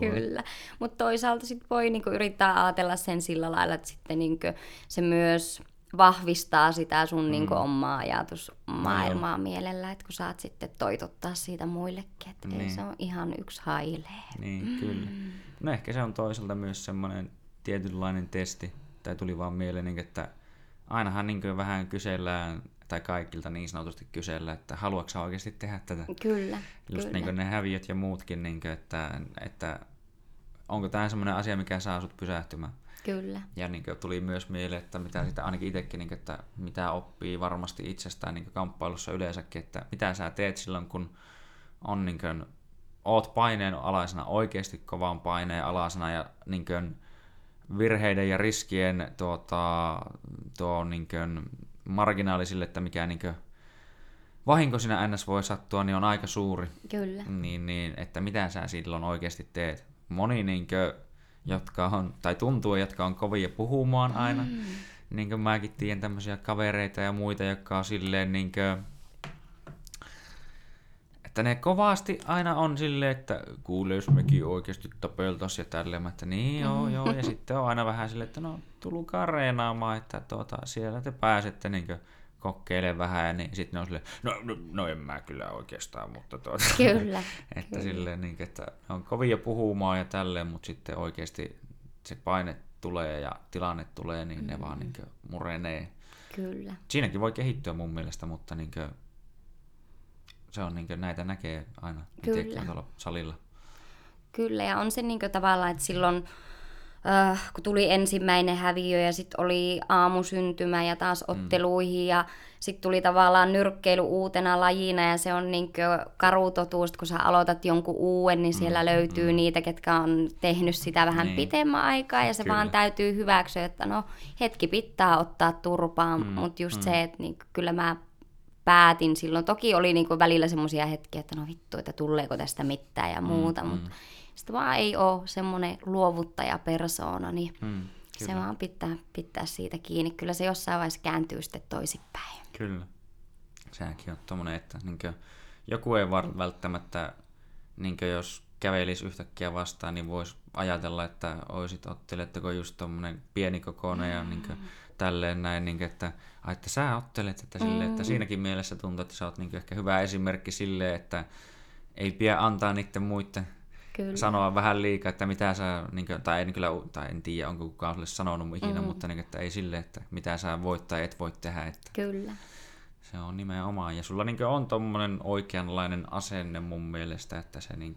Kyllä, mutta toisaalta sit voi niinku yrittää ajatella sen sillä lailla, että sitten niinku se myös vahvistaa sitä sun niinku omaa ajatusmaailmaa mielellä, että kun saat sitten toitottaa siitä muillekin, että ei Niin. se on ihan yksi hailee. Niin, kyllä. No ehkä se on toisaalta myös semmoinen tietynlainen testi, tai tuli vaan mieleen, niin, että ainahan niin vähän kysellään, tai kaikilta niin sanotusti kysellään, että haluatko oikeasti tehdä tätä? Kyllä, Just kyllä. niin ne häviöt ja muutkin, niin kuin, että, että onko tämä semmoinen asia, mikä saa sut pysähtymään. Kyllä, Ja niin kuin, tuli myös mieleen, että mitä sitä ainakin itsekin, niin kuin, että mitä oppii varmasti itsestään niin kuin kamppailussa yleensäkin, että mitä sä teet silloin, kun on niin kuin, oot paineen alaisena, oikeasti kovan paineen alaisena ja niin kuin, virheiden ja riskien tuota, tuo niin kuin, marginaalisille, että mikä niin kuin, vahinko sinä ns voi sattua, niin on aika suuri kyllä. niin, niin, että mitä sä silloin oikeasti teet. Moni, niinkö, jotka on, tai tuntuu, jotka on kovia puhumaan aina, mm. niin kuin mäkin tiedän tämmöisiä kavereita ja muita, jotka on silleen niinkö, että ne kovasti aina on silleen, että kuule, jos mekin oikeasti tapeltais ja tälleen, että niin joo, joo, ja sitten on aina vähän silleen, että no tulkaa reenaamaan, että tuota, siellä te pääsette niinkö kokeilemaan vähän, ja niin sitten ne on silleen, no, no, no en mä kyllä oikeastaan, mutta tuota, Kyllä, että kyllä. silleen, niin, että on kovia puhumaan ja tälleen, mutta sitten oikeasti se paine tulee ja tilanne tulee, niin ne vaan niin murenee. Kyllä. Siinäkin voi kehittyä mun mielestä, mutta niin se on niin näitä näkee aina Kyllä. itsekin tuolla salilla. Kyllä, ja on se niin tavallaan, että silloin äh, kun tuli ensimmäinen häviö ja sitten oli aamusyntymä ja taas otteluihin ja sitten tuli tavallaan nyrkkeily uutena lajina ja se on niin karu totuus, kun sä aloitat jonkun uuden, niin siellä löytyy niitä, ketkä on tehnyt sitä vähän Niin. pitemmän aikaa ja se Kyllä. vaan täytyy hyväksyä, että no hetki pitää ottaa turpaan, mm, mutta just mm. se, että niin kyllä mä päätin silloin. Toki oli niin välillä semmoisia hetkiä, että no vittu, että tuleeko tästä mitään ja muuta, mm, mutta sitten vaan ei ole semmoinen luovuttajapersoona, niin Mm, se vaan pitää, pitää siitä kiinni. Kyllä se jossain vaiheessa kääntyy sitten toisinpäin. Kyllä. Sehän on tommonen, että niin joku ei var- välttämättä, niin jos kävelisi yhtäkkiä vastaan, niin voisi ajatella, että oisit otteletteko just tommonen pienikokoinen ja niin tälleen näin, niin että, ai, että sä ottelet, että, sille, että siinäkin mielessä tuntuu, että sä oot niin ehkä hyvä esimerkki silleen, että ei pidä antaa niiden muiden Kyllä. sanoa vähän liikaa, että mitä sä, niin kuin, tai, en kyllä, tai en tiedä, onko kukaan sulle sanonut ikinä, mm. mutta niin, että ei sille, että mitä sä voit tai et voi tehdä, että Kyllä. se on nimenomaan. Ja sulla niin on tommonen oikeanlainen asenne mun mielestä, että se niin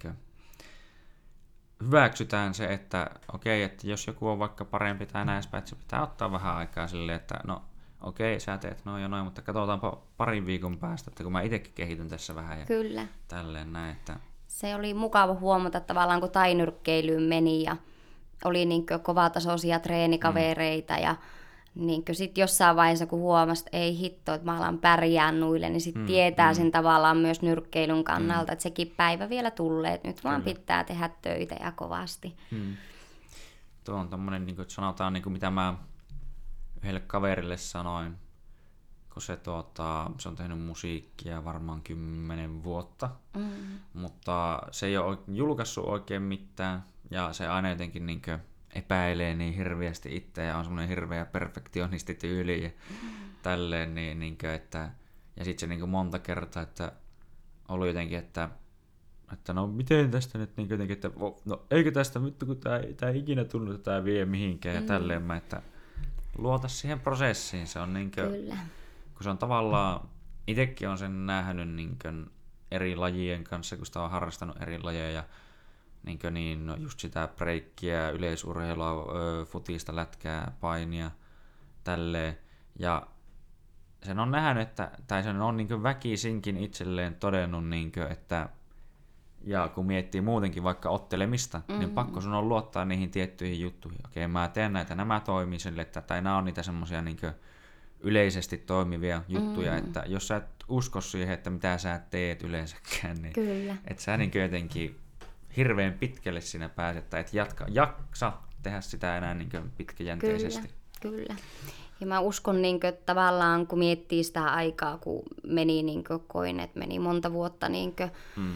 hyväksytään se, että okei, että jos joku on vaikka parempi tai näin että se pitää ottaa vähän aikaa silleen, että no okei, sä teet noin ja noin, mutta katsotaanpa parin viikon päästä, että kun mä itsekin kehityn tässä vähän ja Kyllä. tälleen näin, että Se oli mukava huomata tavallaan, kun tainyrkkeilyyn meni ja oli niin kovatasoisia treenikavereita ja niin sitten jossain vaiheessa, kun huomasi, että ei hitto, että mä alan pärjää nuille, niin sitten mm, tietää mm. sen tavallaan myös nyrkkeilyn kannalta, mm. että sekin päivä vielä tulee, että nyt vaan pitää tehdä töitä ja kovasti. Hmm. Tuo on tommonen, niin kuin, sanotaan, niin kuin, mitä mä yhdelle kaverille sanoin, kun se, tuota, se on tehnyt musiikkia varmaan kymmenen vuotta, Mm. mutta se ei ole julkaissut oikein mitään, ja se aina jotenkin niin kuin, epäilee niin hirveästi itseä, ja on semmoinen hirveä perfektionistityyli ja tälleen, niin, niin kuin, että, ja sitten se niin kuin monta kertaa, että ollut jotenkin, että että no miten tästä nyt niin jotenkin, että no eikö tästä vittu, kun tää, ei- tää ei ikinä tunnu, että tää vie mihinkään ja tälleen mä, että luota siihen prosessiin, se on niinkö, Kyllä. Kun se on tavallaan, itekin on sen nähnyt niinkö eri lajien kanssa, kun sitä on harrastanut eri lajeja, niinkö niin, no just sitä breikkiä, yleisurheilua, futista, lätkää, painia, tälleen, ja sen on nähnyt, että, tai sen on niin väkisinkin itselleen todennut, niin kuin, että ja kun miettii muutenkin vaikka ottelemista, mm-hmm. niin pakko sun on luottaa niihin tiettyihin juttuihin. Okei, mä teen näitä, nämä toimii sille, että, tai nämä on niitä semmosia niin yleisesti toimivia juttuja, mm. että jos sä et usko siihen, että mitä sä teet yleensäkään, niin Kyllä. et sä niin jotenkin hirveän pitkälle siinä pääset, tai et jatka, jaksa tehdä sitä enää niin pitkäjänteisesti. Kyllä, kyllä. Ja mä uskon niin kuin, että tavallaan, kun miettii sitä aikaa, kun meni, niin kuin, koin, että meni monta vuotta niin kuin, mm.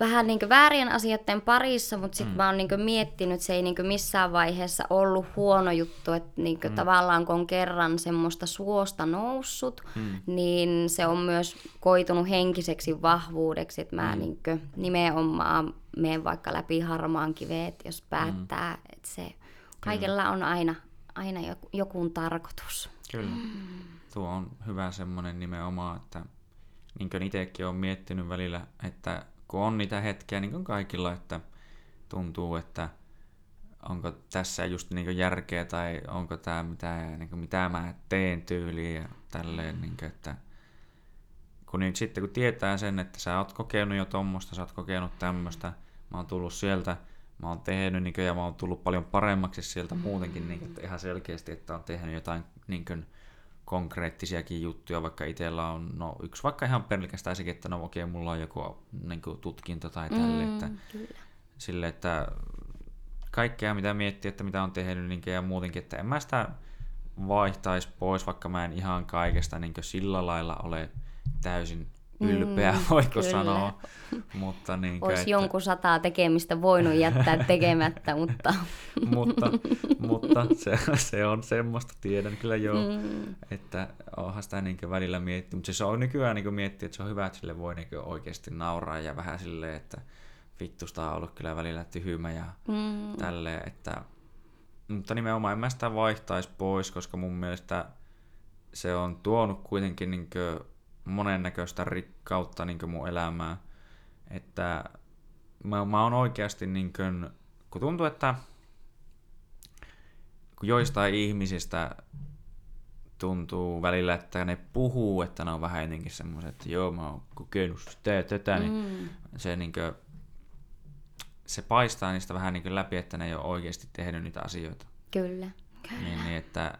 Vähän niin kuin väärien asioiden parissa, mutta sitten mm. mä oon niin kuin, miettinyt, että se ei niin kuin, missään vaiheessa ollut huono juttu, että niin kuin, mm. tavallaan kun on kerran semmoista suosta noussut, mm. niin se on myös koitunut henkiseksi vahvuudeksi, että mä mm. niin kuin, nimenomaan menen vaikka läpi harmaan kiveet, jos päättää, mm. että se kaikella on aina aina joku, joku tarkoitus. Kyllä. Tuo on hyvä semmoinen nimenomaan, että niin kuin itsekin olen miettinyt välillä, että kun on niitä hetkiä niin kuin kaikilla, että tuntuu, että onko tässä just niin järkeä tai onko tämä mitä, niin mitä mä teen tyyliin ja tälleen, niin kuin, että kun niin sitten kun tietää sen, että sä oot kokenut jo tuommoista, sä oot kokenut tämmöistä, mä oon tullut sieltä mä oon tehnyt niin kuin, ja mä oon tullut paljon paremmaksi sieltä muutenkin niin kuin, että ihan selkeästi, että on tehnyt jotain niin kuin, konkreettisiakin juttuja, vaikka itsellä on no, yksi vaikka ihan pelkästään sekin, että no okei, okay, mulla on joku niin kuin, tutkinto tai tälle, mm, että, sille, että kaikkea mitä miettii, että mitä on tehnyt niin kuin, ja muutenkin, että en mä sitä vaihtaisi pois, vaikka mä en ihan kaikesta niin kuin, sillä lailla ole täysin ylpeä, mm, voiko kyllä. sanoa. Mutta niin Olisi että... jonkun sataa tekemistä voinut jättää tekemättä, mutta... mutta mutta se, se, on semmoista, tiedän kyllä jo, mm. että onhan sitä niin välillä miettinyt. Mutta se on nykyään niin miettiä, että se on hyvä, että sille voi niin oikeasti nauraa ja vähän silleen, että vittusta on ollut kyllä välillä tyhmä ja mm. tälleen, että... Mutta nimenomaan en mä sitä vaihtaisi pois, koska mun mielestä se on tuonut kuitenkin niin monennäköistä rikkautta niin mun elämää. Että mä, mä oon oikeasti niin kuin, kun tuntuu, että kun joistain ihmisistä tuntuu välillä, että ne puhuu, että ne on vähän jotenkin semmoiset, että joo, mä oon kokenut sitä ja tätä, niin mm. se, niin kuin, se paistaa niistä vähän niin läpi, että ne ei ole oikeasti tehnyt niitä asioita. Kyllä. Kyllä. Niin, niin että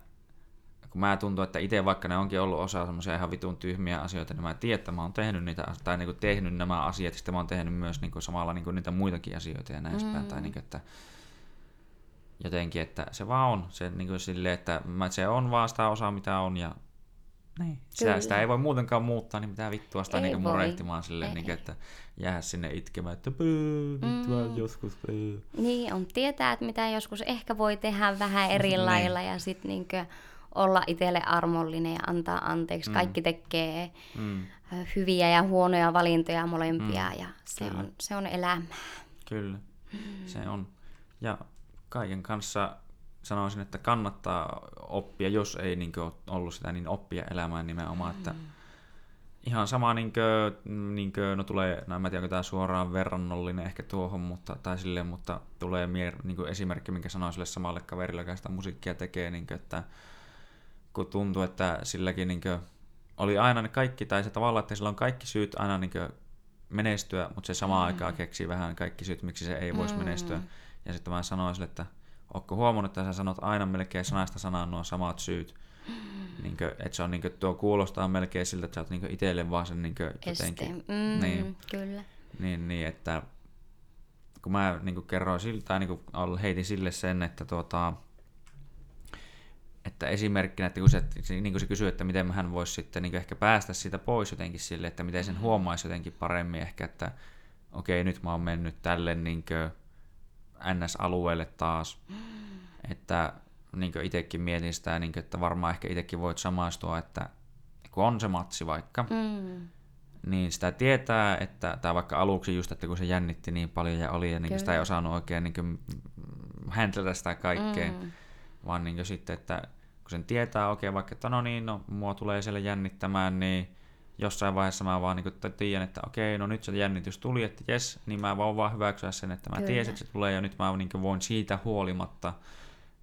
kun mä tuntuu, että itse vaikka ne onkin ollut osa semmoisia ihan vitun tyhmiä asioita, niin mä tiedän, että mä oon tehnyt niitä, tai niin kuin tehnyt nämä asiat, ja sitten mä oon tehnyt myös niin kuin samalla niin kuin niitä muitakin asioita ja näin mm. tai niin kuin, että jotenkin, että se vaan on, se niin kuin silleen, että mä, se on vaan sitä osaa, mitä on, ja niin. Sitä, sitä ei voi muutenkaan muuttaa, niin mitä vittua sitä niin murehtimaan silleen, niin, että jää sinne itkemään, että pöö, mm. joskus pöö. Niin, on tietää, että mitä joskus ehkä voi tehdä vähän eri niin. lailla ja sitten niin olla itselle armollinen ja antaa anteeksi. Mm. Kaikki tekee mm. hyviä ja huonoja valintoja molempia mm. ja se on, se on elämää. Kyllä, mm. se on. Ja kaiken kanssa sanoisin, että kannattaa oppia, jos ei niin kuin, ollut sitä, niin oppia elämään nimenomaan. Mm. Että ihan sama, niin kuin, niin kuin, no tulee, no en tiedä, onko tämä suoraan verrannollinen ehkä tuohon, mutta, tai silleen, mutta tulee mier, niin kuin esimerkki, minkä sanoin sille samalle kaverille, joka sitä musiikkia tekee, niin kuin, että kun tuntui, että silläkin niin kuin, oli aina ne kaikki, tai se tavallaan, että sillä on kaikki syyt aina niin kuin, menestyä, mutta se samaan mm. aikaan keksii vähän kaikki syyt, miksi se ei voisi mm. menestyä. Ja sitten mä sanoin sille, että ootko huomannut, että sä sanot aina melkein sanasta sanaan nuo samat syyt. Niin kuin, että se on, niin kuin, tuo kuulostaa melkein siltä, että sä oot niin itselle vaan sen niin kuin, jotenkin. Mm, niin, kyllä. Niin, niin, että kun mä niin kuin kerroin siltä, tai niin kuin heitin sille sen, että tuota, että esimerkkinä, että kun se, niin kuin se kysyy, että miten hän voisi sitten niin ehkä päästä siitä pois jotenkin sille, että miten sen mm. huomaisi jotenkin paremmin ehkä, että okei, nyt mä oon mennyt tälle niin NS-alueelle taas, mm. että niin itsekin mietin sitä, niin kuin, että varmaan ehkä itsekin voit samaistua, että kun on se matsi vaikka, mm. niin sitä tietää, että, tai vaikka aluksi just, että kun se jännitti niin paljon ja oli, ja niin sitä ei osannut oikein niin hänteltä sitä kaikkea, mm vaan niin sitten, että kun sen tietää, okei, okay, vaikka että no niin, no mua tulee siellä jännittämään, niin jossain vaiheessa mä vaan niin tiedän, että okei, no nyt se jännitys tuli, että jes, niin mä voin vaan hyväksyä sen, että mä Kyllä. tiesin, että se tulee, ja nyt mä niin voin siitä huolimatta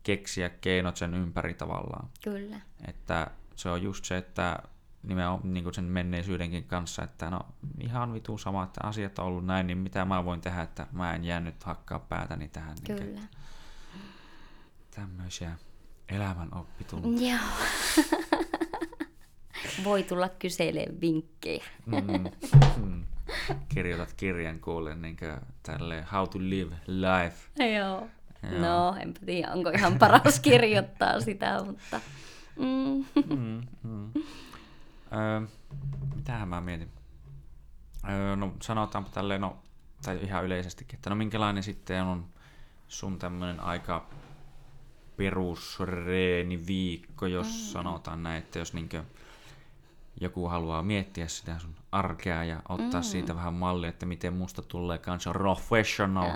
keksiä keinot sen ympäri tavallaan. Kyllä. Että se on just se, että nimenomaan niin sen menneisyydenkin kanssa, että no ihan vitu sama, että asiat on ollut näin, niin mitä mä voin tehdä, että mä en jää nyt hakkaa päätäni tähän. Kyllä. Niin, tämmöisiä elämän oppitunteja. Joo. voi tulla kyselemään vinkkejä. Mm, mm. Kirjoitat kirjan kuulle niin tälle How to live life. Joo. Joo. No, enpä tiedä, onko ihan paras kirjoittaa sitä, mutta... Mm. Mm, mm. Öö, mitähän mä mietin? Öö, no sanotaanpa tälleen, no, tai ihan yleisestikin, että no minkälainen sitten on sun tämmöinen aika perusreeni-viikko, jos mm. sanotaan näin, että jos niinkö joku haluaa miettiä sitä sun arkea ja ottaa mm. siitä vähän mallia, että miten musta tulee kanssa professional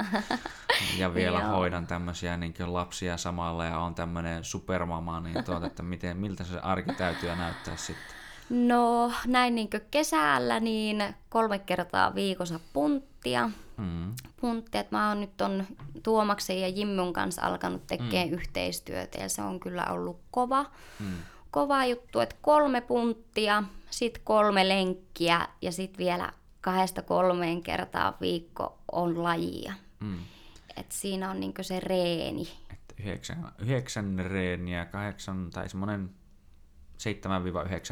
ja vielä hoidan tämmöisiä niin lapsia samalla ja on tämmöinen supermama, niin tuota, että miten, miltä se arki täytyy näyttää sitten? No näin niin kesällä niin kolme kertaa viikossa punttia. Mm. Punttia, että mä oon nyt ton Tuomaksen ja Jimmun kanssa alkanut tekemään mm. yhteistyötä ja se on kyllä ollut kova. Mm. Kova juttu, että kolme punttia, sitten kolme lenkkiä ja sitten vielä kahdesta kolmeen kertaa viikko on lajia. Mm. Et siinä on niin se reeni. Et yhdeksän, yhdeksän reeniä, kahdeksan tai semmoinen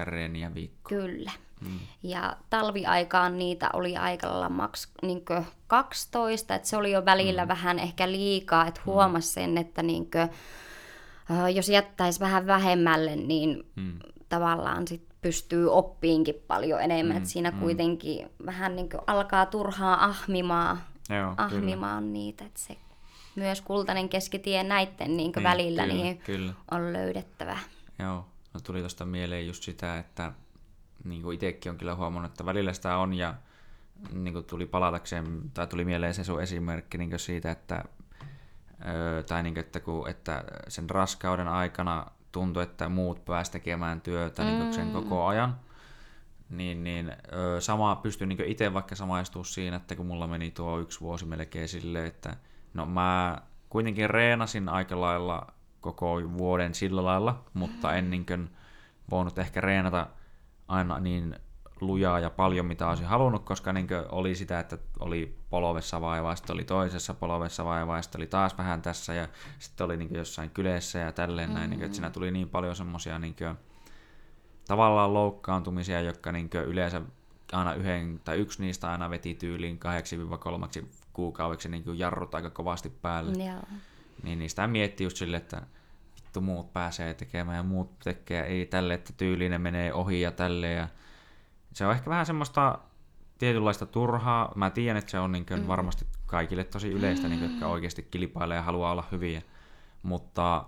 7-9 reeniä viikko. Kyllä. Mm. Ja talviaikaan niitä oli aika lailla maks niin 12, että se oli jo välillä mm. vähän ehkä liikaa, että mm. huomasi sen, että niin kuin, jos jättäisi vähän vähemmälle, niin mm. tavallaan sit pystyy oppiinkin paljon enemmän, mm. että siinä mm. kuitenkin vähän niin alkaa turhaa ahmimaan, Joo, ahmimaan kyllä. niitä, että se myös kultainen keskitie näiden niin niin, välillä kyllä, niin kyllä. on löydettävä. Joo, no tuli tuosta mieleen just sitä, että niin kuin itsekin on kyllä huomannut, että välillä sitä on ja niin kuin tuli palatakseen, tai tuli mieleen se sun esimerkki niin siitä, että, öö, tai niin kuin, että, kun, että sen raskauden aikana tuntui, että muut pääsivät tekemään työtä mm. niin sen koko ajan, niin, niin öö, samaa pystyn niin itse vaikka samaistua siinä, että kun mulla meni tuo yksi vuosi melkein silleen, että no mä kuitenkin reenasin aika lailla koko vuoden sillä lailla, mutta en niin kuin voinut ehkä reenata aina niin lujaa ja paljon, mitä olisin halunnut, koska niin oli sitä, että oli polovessa vaivaa, sitten oli toisessa polovessa vaivaa, sitten oli taas vähän tässä, ja sitten oli niin jossain kyleessä ja tälleen mm-hmm. näin, niin kuin, että siinä tuli niin paljon semmoisia niin tavallaan loukkaantumisia, jotka niin yleensä aina yhden, tai yksi niistä aina veti tyyliin 8-3 kuukaudeksi niin jarrut aika kovasti päälle. Joo. Niin niistä miettii just silleen, että vittu muut pääsee tekemään ja muut tekee, ei tälle, että tyylinen menee ohi ja tälleen. Ja se on ehkä vähän semmoista tietynlaista turhaa. Mä tiedän, että se on niin mm. varmasti kaikille tosi yleistä, mm. niin, jotka oikeasti kilpailee ja haluaa olla hyviä. Mutta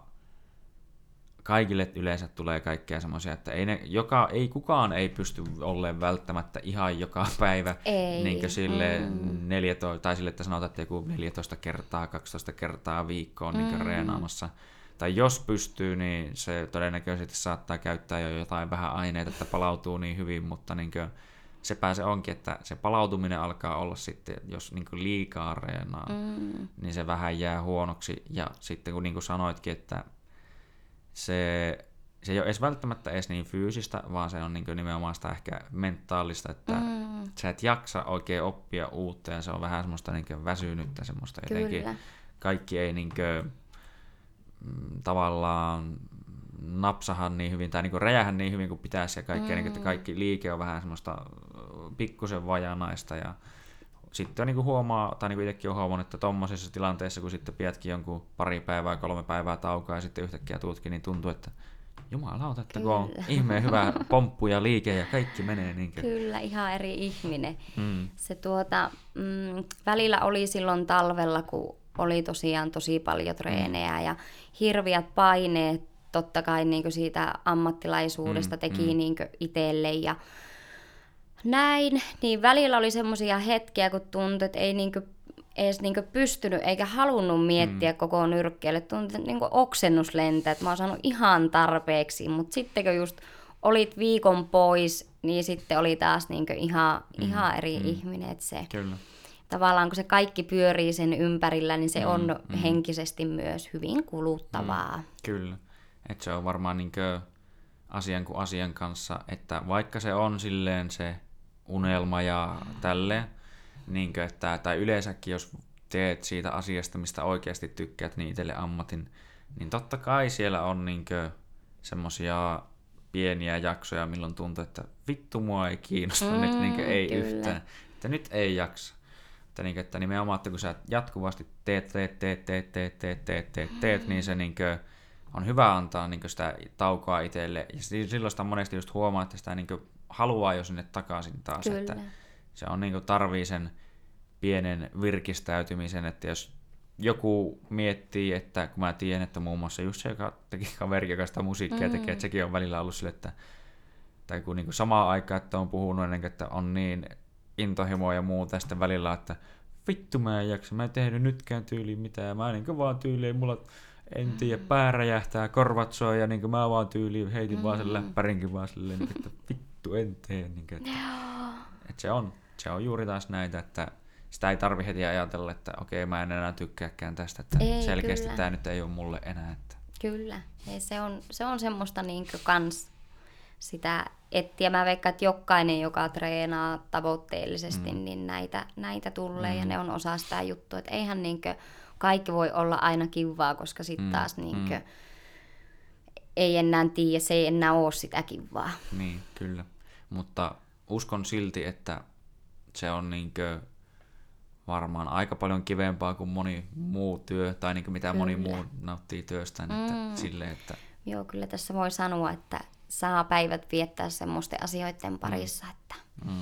kaikille yleensä tulee kaikkea semmoisia, että ei, ne, joka, ei kukaan ei pysty olleen välttämättä ihan joka päivä ei. Niin sille mm. 14, tai sille, että sanotaan, että joku 14 kertaa, 12 kertaa viikkoon niin mm. Tai jos pystyy, niin se todennäköisesti saattaa käyttää jo jotain vähän aineita, että palautuu niin hyvin, mutta niin kuin, sepä se onkin, että se palautuminen alkaa olla sitten, jos niin kuin liikaa reenaa, mm. niin se vähän jää huonoksi. Ja sitten kun niin kuin sanoitkin, että se, se ei ole edes välttämättä edes niin fyysistä, vaan se on niin kuin nimenomaan sitä ehkä mentaalista, että mm. sä et jaksa oikein oppia uutta ja se on vähän semmoista niin väsynyttä semmoista jotenkin. Kyllä. Kaikki ei niin kuin, tavallaan napsahan niin hyvin tai niin räjähän niin hyvin kuin pitäisi ja kaikkea, mm. niin, että kaikki liike on vähän semmoista pikkusen vajanaista ja sitten niin kuin huomaa, tai niin kuin itsekin on huomannut, että tuommoisessa tilanteessa, kun sitten pidätkin jonkun pari päivää, kolme päivää taukoa ja sitten yhtäkkiä tuutkin, niin tuntuu, että jumalauta, että kun on ihmeen hyvä pomppu ja liike ja kaikki menee niin kuin. Kyllä, ihan eri ihminen. Mm. Se tuota, mm, välillä oli silloin talvella, kun oli tosiaan tosi paljon treenejä mm. ja hirviät paineet totta kai niin siitä ammattilaisuudesta mm, teki mm. niin itselle ja näin, niin välillä oli semmoisia hetkiä, kun tuntui, että ei niin edes niin pystynyt eikä halunnut miettiä mm. koko nyrkkeelle. Tuntui, että niin oksennus lentää, että mä oon saanut ihan tarpeeksi, mutta sitten kun just olit viikon pois, niin sitten oli taas niin ihan, mm. ihan eri mm. ihminen. Että se, Kyllä tavallaan kun se kaikki pyörii sen ympärillä, niin se mm, on mm. henkisesti myös hyvin kuluttavaa. Mm, kyllä. Et se on varmaan niin asian kuin asian kanssa, että vaikka se on silleen se unelma ja tälleen, niin kuin, että, tai yleensäkin jos teet siitä asiasta, mistä oikeasti tykkäät, niin itselle ammatin, niin totta kai siellä on niin semmoisia pieniä jaksoja, milloin tuntuu, että vittu mua ei kiinnosta mm, nyt, niin ei kyllä. yhtään. Että nyt ei jaksa. Että, niin, että nimenomaan, että kun sä jatkuvasti teet, teet, teet, teet, teet, teet, teet, teet, teet niin se niin kuin, on hyvä antaa niin sitä taukoa itselle. Ja silloin sitä monesti just huomaa, että sitä niin haluaa jo sinne takaisin taas. Kyllä. Että se on niin tarvii sen pienen virkistäytymisen, että jos joku miettii, että kun mä tiedän, että muun muassa just se, joka teki kaveri, joka sitä musiikkia mm. tekee, että sekin on välillä ollut sille, että tai kun niin samaan aikaan, että on puhunut ennen että on niin intohimoa ja muuta, sitten välillä, että vittu mä en jaksa, mä en tehnyt nytkään tyyliin mitään, mä niin vaan tyyliin, mulla en tiedä, pää räjähtää, korvat soi ja niin mä vaan tyyliin heitin mm. vaan sen läppärinkin vaan silleen, niin, että vittu en tee. Niin kuin, että, että se, on, se on juuri taas näitä, että sitä ei tarvi heti ajatella, että okei mä en enää tykkääkään tästä, että ei, selkeästi kyllä. tämä nyt ei ole mulle enää. Että... Kyllä, ei, se, on, se on semmoista niin kans sitä etsiä. Mä veikkaan, että jokainen, joka treenaa tavoitteellisesti, mm. niin näitä, näitä tulee mm. ja ne on osa sitä juttua. Että eihän niin kuin, kaikki voi olla aina kivaa, koska sitten mm. taas niin kuin, mm. ei enää tiedä, se ei enää ole sitä kivaa. Niin, kyllä. Mutta uskon silti, että se on niin kuin varmaan aika paljon kivempaa kuin moni muu työ, tai niin kuin mitä kyllä. moni muu nauttii työstään. Mm. Että sille, että... Joo, kyllä tässä voi sanoa, että saa päivät viettää semmoisten asioiden parissa, mm. että mm.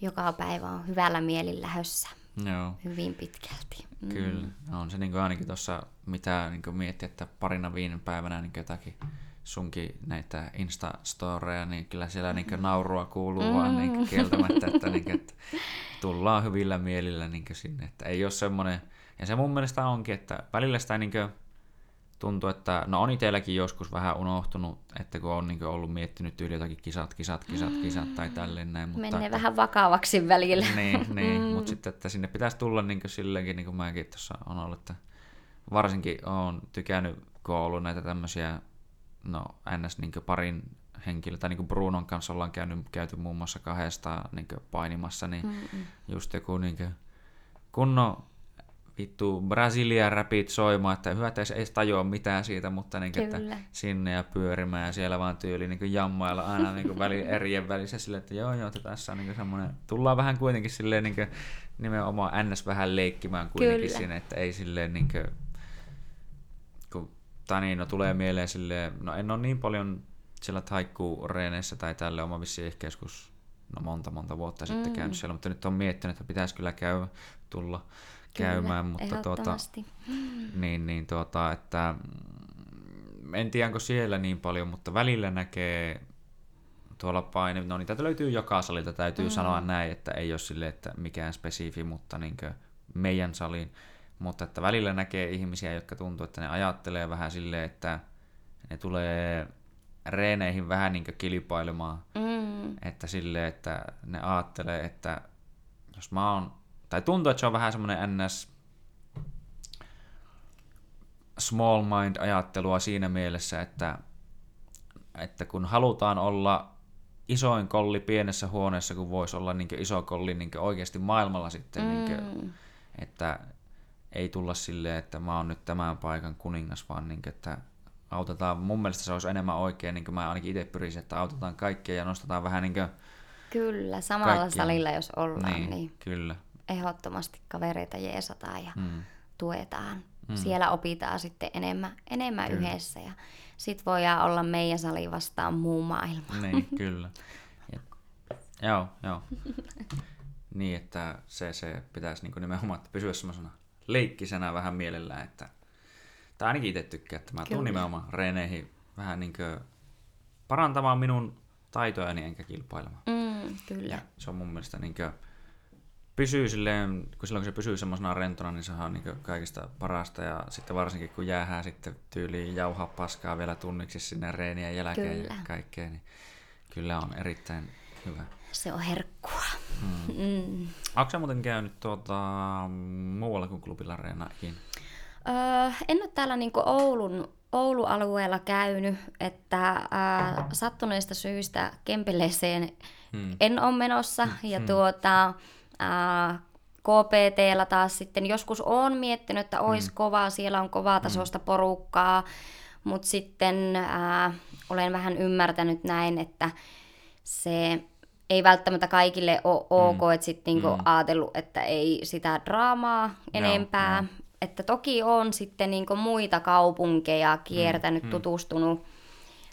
joka päivä on hyvällä mielillä hössä. Joo. Hyvin pitkälti. Mm. Kyllä, on se niin kuin ainakin tuossa, mitä niin miettii, että parina viime päivänä niin jotakin sunkin näitä Insta-storeja, niin kyllä siellä niin naurua kuuluu mm. vaan niin kieltämättä, että, niin kuin, että tullaan hyvillä mielillä niin sinne. Että ei ole semmoinen, ja se mun mielestä onkin, että välillä sitä niin tuntuu, että no on itselläkin joskus vähän unohtunut, että kun on niin ollut miettinyt yli jotakin kisat, kisat, kisat, kisat tai tälleen näin. Mutta Menee että, vähän vakavaksi välillä. Niin, niin mm. mutta sitten, että sinne pitäisi tulla niin silleenkin, niin kuin mäkin tuossa on ollut, että varsinkin on tykännyt, kun on ollut näitä tämmöisiä, no ns. Niin parin henkilö, tai niin Brunon kanssa ollaan käynyt, käyty muun muassa kahdesta niin painimassa, niin Mm-mm. just joku niin kunnon vittu Brasilia räpit soimaan, että hyvä, että ei tajua mitään siitä, mutta niin, että sinne ja pyörimään ja siellä vaan tyyli niin jammailla aina niin väli, erien välissä silleen, että joo joo, että tässä on niin semmoinen, tullaan vähän kuitenkin silleen niin nimenomaan ns vähän leikkimään kuitenkin Kyllä. sinne, että ei silleen niin kuin, kun Tanino tulee mieleen silleen, no en ole niin paljon siellä taikkuu reeneissä tai tälle oma vissi ehkä joskus no monta monta vuotta mm. sitten käynyt siellä, mutta nyt on miettinyt, että pitäisi kyllä käydä tulla käymään, mutta tuota, niin, niin tuota, että mm, en tiedä onko siellä niin paljon, mutta välillä näkee tuolla paine, no niitä löytyy joka salilta, täytyy mm. sanoa näin, että ei ole sille, että mikään spesifi, mutta niin meidän saliin, mutta että välillä näkee ihmisiä, jotka tuntuu, että ne ajattelee vähän silleen, että ne tulee reeneihin vähän niin kilpailemaan, mm. että silleen, että ne ajattelee, että jos mä oon tai tuntuu, että se on vähän semmoinen ns small mind ajattelua siinä mielessä, että, että kun halutaan olla isoin kolli pienessä huoneessa, kun voisi olla niin iso kolli niin oikeasti maailmalla sitten, mm. niin kuin, että ei tulla silleen, että mä oon nyt tämän paikan kuningas, vaan niin kuin, että autetaan, mun mielestä se olisi enemmän oikein, niin kuin mä ainakin itse pyrisin, että autetaan kaikkia ja nostetaan vähän niin kuin Kyllä, samalla kaikkia. salilla jos ollaan. Niin, niin. kyllä ehdottomasti kavereita jeesataan ja mm. tuetaan. Mm. Siellä opitaan sitten enemmän, enemmän kyllä. yhdessä ja sitten voidaan olla meidän sali vastaan muu maailma. Niin, kyllä. Ja, joo, joo. niin, että se, se pitäisi niin nimenomaan että pysyä semmoisena leikkisenä vähän mielellään, että tai ainakin itse tykkää, että mä tuun nimenomaan reeneihin vähän niin parantamaan minun taitojani enkä kilpailemaan. Mm, kyllä. Ja se on mun mielestä niin kuin, pysyy silleen, kun silloin kun se pysyy semmoisena rentona, niin se on niin kaikista parasta. Ja sitten varsinkin kun jäähää sitten tyyliin jauhaa paskaa vielä tunniksi sinne reenien jälkeen kyllä. ja kaikkea, niin kyllä on erittäin hyvä. Se on herkkua. Mm. Mm. Onko muuten käynyt tuota, muualla kuin klubilla reenakin? Öö, en ole täällä niin Oulun, Oulu-alueella käynyt, että äh, sattuneista syistä Kempeleeseen hmm. en ole menossa. Ja hmm. KPTllä taas sitten joskus on miettinyt, että olisi mm. kovaa, siellä on kovaa tasosta mm. porukkaa, mutta sitten ää, olen vähän ymmärtänyt näin, että se ei välttämättä kaikille ole ok, mm. että sitten niinku mm. ajatellut, että ei sitä draamaa enempää. Joo, joo. Että toki on sitten niinku muita kaupunkeja kiertänyt, mm. tutustunut,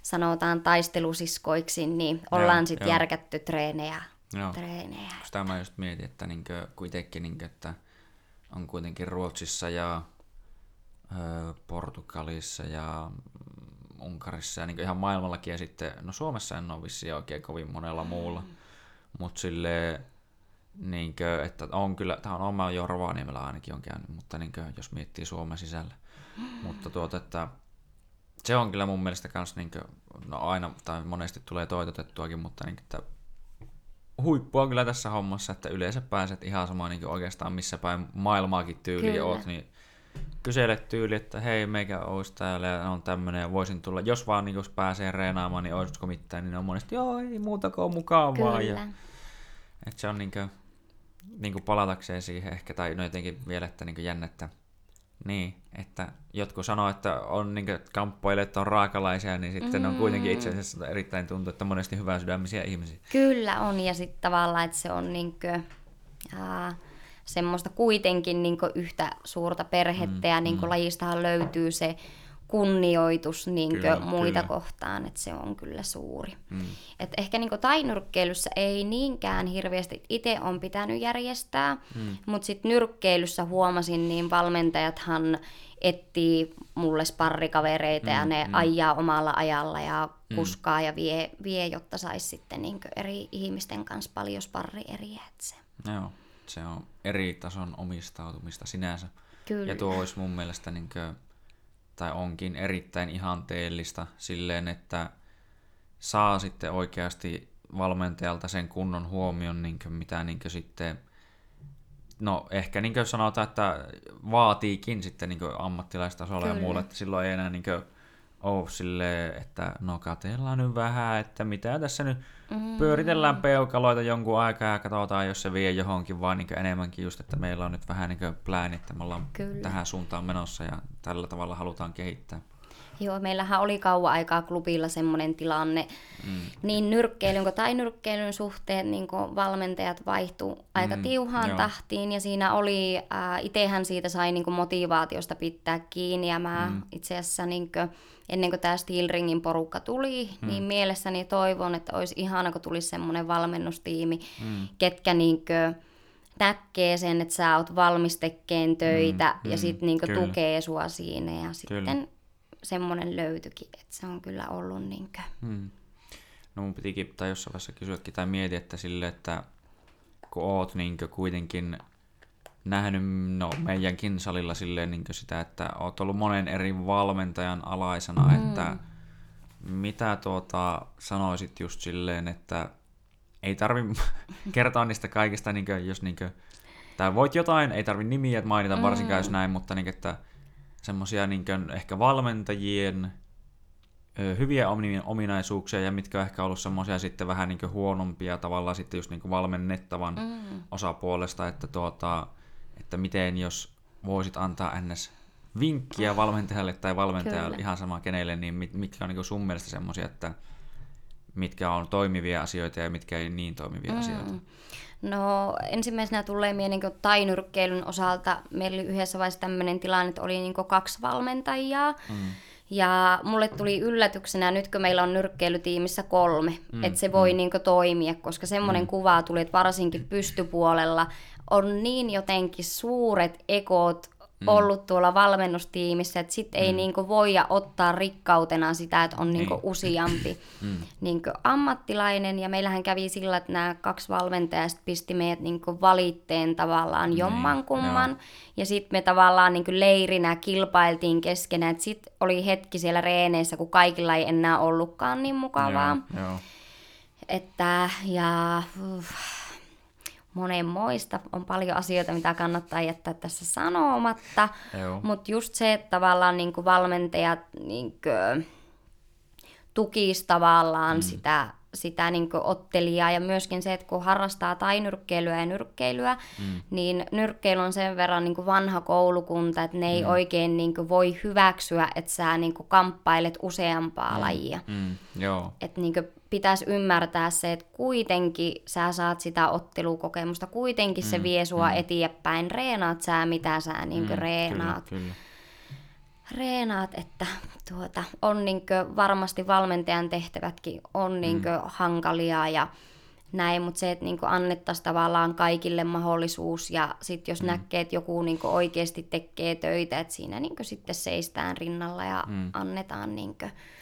sanotaan taistelusiskoiksi, niin ollaan sitten järkätty treenejä. Joo. treenejä. Sitä mä just mietin, että niinku, kuitenkin, niinku, että on kuitenkin Ruotsissa ja ö, Portugalissa ja Unkarissa ja niin ihan maailmallakin ja sitten, no Suomessa en ole vissiin oikein kovin monella muulla, mm. mutta sille niin kuin, että on kyllä, tämä on oma jo Rovaniemellä ainakin on käynyt, mutta niin kuin, jos miettii Suomen sisällä. Mm. Mutta tuota, että se on kyllä mun mielestä kans niin kuin, no aina, tai monesti tulee toitotettuakin, mutta niin kuin, että huippua kyllä tässä hommassa, että yleensä pääset ihan samaan niin oikeastaan missä päin maailmaakin tyyli oot, niin kyselet tyyli, että hei, meikä olisi täällä ja on tämmöinen ja voisin tulla, jos vaan niin jos pääsee reenaamaan, niin olisiko mitään, niin on monesti, joo, ei muuta kuin mukaan Kyllä. vaan. Ja, että se on niin kuin, niin kuin palatakseen siihen ehkä, tai no jotenkin vielä, että niin jännettä, niin, että jotkut sanoo, että on niin kamppoilijat on raakalaisia, niin sitten mm. on kuitenkin itse asiassa erittäin tuntuu, että monesti hyvää sydämisiä ihmisiä. Kyllä on, ja sitten tavallaan, että se on niin kuin, ää, semmoista kuitenkin niin yhtä suurta perhettä, mm, ja niin mm. lajistahan löytyy se kunnioitus niin kyllä, muita kyllä. kohtaan, että se on kyllä suuri. Mm. Et ehkä niin tainyrkkeilyssä ei niinkään hirveästi itse on pitänyt järjestää, mm. mutta sitten nyrkkeilyssä huomasin, niin valmentajathan etsii mulle sparrikavereita mm, ja ne mm. ajaa omalla ajalla ja mm. kuskaa mm. ja vie, vie jotta saisi sitten niin eri ihmisten kanssa paljon sparrieriä. Se. Joo, se on eri tason omistautumista sinänsä. Kyllä. Ja tuo olisi mun mielestä niin kuin tai onkin erittäin ihanteellista silleen, että saa sitten oikeasti valmentajalta sen kunnon huomion, niin kuin mitä niin kuin sitten, no ehkä niin kuin sanotaan, että vaatiikin sitten niin ammattilaistasolla Kyllä. ja muulla, että silloin ei enää niin kuin ole silleen, että no katellaan nyt vähän, että mitä tässä nyt mm. pyöritellään peukaloita jonkun aikaa ja katsotaan, jos se vie johonkin, vaan niin enemmänkin just, että meillä on nyt vähän niin plääni, että me ollaan Kyllä. tähän suuntaan menossa ja tällä tavalla halutaan kehittää. Joo, meillähän oli kauan aikaa klubilla semmoinen tilanne, mm. niin nyrkkeilyn kuin tai nyrkkeilyn suhteen niin valmentajat vaihtuu aika mm, tiuhaan joo. tahtiin ja siinä oli, äh, itsehän siitä sai niin kuin motivaatiosta pitää kiinni ja mä mm. itse asiassa niin kuin, ennen kuin tämä Steelringin porukka tuli, mm. niin mielessäni toivon, että olisi ihana, kun tulisi semmoinen valmennustiimi, mm. ketkä niin kuin, näkee sen, että sä oot valmis tekemään töitä mm, ja mm, sitten niin tukee sua siinä ja sitten kyllä semmoinen löytyikin, että se on kyllä ollut niinkö. Hmm. No mun pitikin tai jossain vaiheessa kysyäkin tai mietiä, että sille, että kun oot niinkö kuitenkin nähnyt no, meidänkin salilla silleen niinkö sitä, että oot ollut monen eri valmentajan alaisena, hmm. että mitä tuota sanoisit just silleen, että ei tarvi kertoa niistä kaikista, niinkö, jos niinkö, tai voit jotain, ei tarvi nimiä mainita varsinkaan mm. jos näin, mutta niinkö, että semmoisia niin ehkä valmentajien hyviä ominaisuuksia ja mitkä on ehkä ollut semmoisia sitten vähän niin huonompia tavallaan sitten just niin valmennettavan mm. osapuolesta, että, tuota, että miten jos voisit antaa ns vinkkiä valmentajalle tai valmentajalle Kyllä. ihan sama kenelle, niin mit, mitkä on niin sun mielestä semmoisia, että mitkä on toimivia asioita ja mitkä ei niin toimivia mm. asioita? No ensimmäisenä tulee mieleen niin tainyrkkeilyn osalta. Meillä oli yhdessä vaiheessa tämmöinen tilanne, että oli niin kaksi valmentajaa. Mm. Ja mulle tuli yllätyksenä, nyt kun meillä on nyrkkeilytiimissä kolme, mm. että se voi mm. niin toimia, koska semmoinen mm. kuva tuli, että varsinkin pystypuolella on niin jotenkin suuret ekot mm. ollut tuolla valmennustiimissä, että sitten mm. ei niinku voi ottaa rikkautena sitä, että on niinku niin. useampi mm. niinku ammattilainen. Ja meillähän kävi sillä, että nämä kaksi valmentajaa pisti meidät niinku valitteen tavallaan niin. jomman kumman. Ja sitten me tavallaan niinku leirinä kilpailtiin keskenään. Sitten oli hetki siellä reeneissä, kun kaikilla ei enää ollutkaan niin mukavaa. Joo, joo. Että, ja... Uff, monenmoista. On paljon asioita, mitä kannattaa jättää tässä sanomatta. Mutta just se, että tavallaan niin valmentajat niin kuin, tukisi tavallaan mm. sitä sitä niin ottelijaa ja myöskin se, että kun harrastaa tainyrkkeilyä ja nyrkkeilyä, mm. niin nyrkkeily on sen verran niin vanha koulukunta, että ne ei mm. oikein niin voi hyväksyä, että sä niin kamppailet useampaa mm. lajia. Mm. Joo. Että niin pitäisi ymmärtää se, että kuitenkin sä saat sitä ottelukokemusta, kuitenkin mm. se vie sua mm. eteenpäin, reenaat sä mitä sä niin mm. reenaat. Kyllä, kyllä reenaat, että tuota, on niinkö, varmasti valmentajan tehtävätkin on niinkö mm. hankalia ja näin, mutta se, että niinku annettaisiin tavallaan kaikille mahdollisuus ja sitten jos mm. näkee, että joku niinku oikeasti tekee töitä, että siinä niinku sitten seistään rinnalla ja mm. annetaan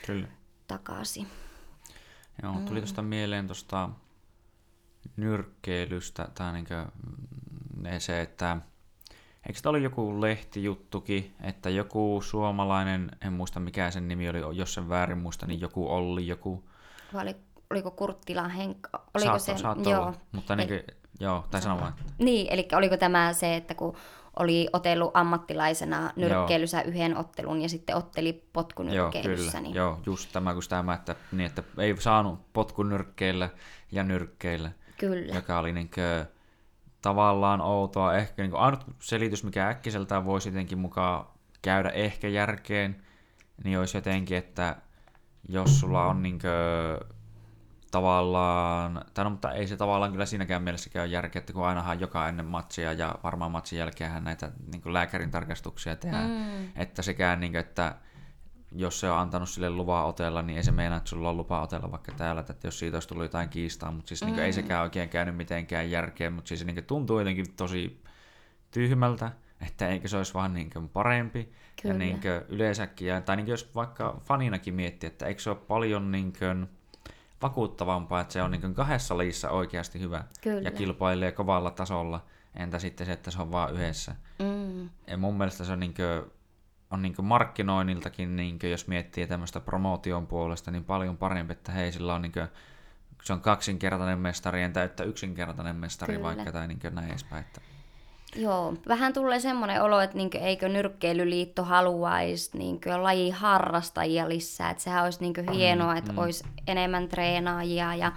Kyllä. takaisin. Joo, tuli mm. tuosta mieleen tuosta nyrkkeilystä, tai niinku, se, että Eikö tämä oli joku lehtijuttukin, että joku suomalainen, en muista mikä sen nimi oli, jos sen väärin muista, niin joku Olli, joku... Vai oli, oliko Kurttila Henkka? Oliko Saatto, se, saattoi joo. Olla, mutta niin, kuin, joo, tai sano vaan. Niin, eli oliko tämä se, että kun oli otellut ammattilaisena nyrkkeilyssä joo. yhden ottelun ja sitten otteli potkunyrkkeilyssä. Joo, kyllä. Niin... Joo, just tämä, kun tämä, että, niin, että ei saanut potkunyrkkeillä ja nyrkkeillä. Kyllä. Joka oli niin kuin, tavallaan outoa. Ehkä niin kuin ainut selitys, mikä äkkiseltään voisi jotenkin mukaan käydä ehkä järkeen, niin olisi jotenkin, että jos sulla on niin kuin, tavallaan, tai no, mutta ei se tavallaan kyllä siinäkään mielessä käy järkeä, että kun ainahan joka ennen matsia ja varmaan matsin jälkeen näitä niin lääkärin tarkastuksia tehdään, mm. että sekään, niin kuin, että jos se on antanut sille lupaa otella, niin ei se meinaa, että sulla on lupa otella vaikka täällä, että jos siitä olisi tullut jotain kiistaa, mutta siis mm. niin kuin, ei sekään oikein käynyt mitenkään järkeä, mutta siis niin kuin, tuntuu jotenkin tosi tyhmältä, että eikö se olisi vaan niin kuin, parempi. Kyllä. Ja niin kuin, yleensäkin, tai niin kuin, jos vaikka faninakin miettii, että eikö se ole paljon niin kuin, vakuuttavampaa, että se on niin kuin, kahdessa lajissa oikeasti hyvä Kyllä. ja kilpailee kovalla tasolla, entä sitten se, että se on vaan yhdessä. Mm. Ja mun mielestä se on niin kuin, on niin markkinoinniltakin, niin jos miettii tämmöistä promootion puolesta, niin paljon parempi, että hei, sillä on niin kuin, se on kaksinkertainen mestari, entä että yksinkertainen mestari Kyllä. vaikka tai niin näin edespäin. Että... Joo, vähän tulee semmoinen olo, että niinkö, eikö nyrkkeilyliitto haluaisi niinkö, laji harrastajia lisää. Että sehän olisi niinkö, hienoa, että mm. olisi enemmän treenaajia. Ja,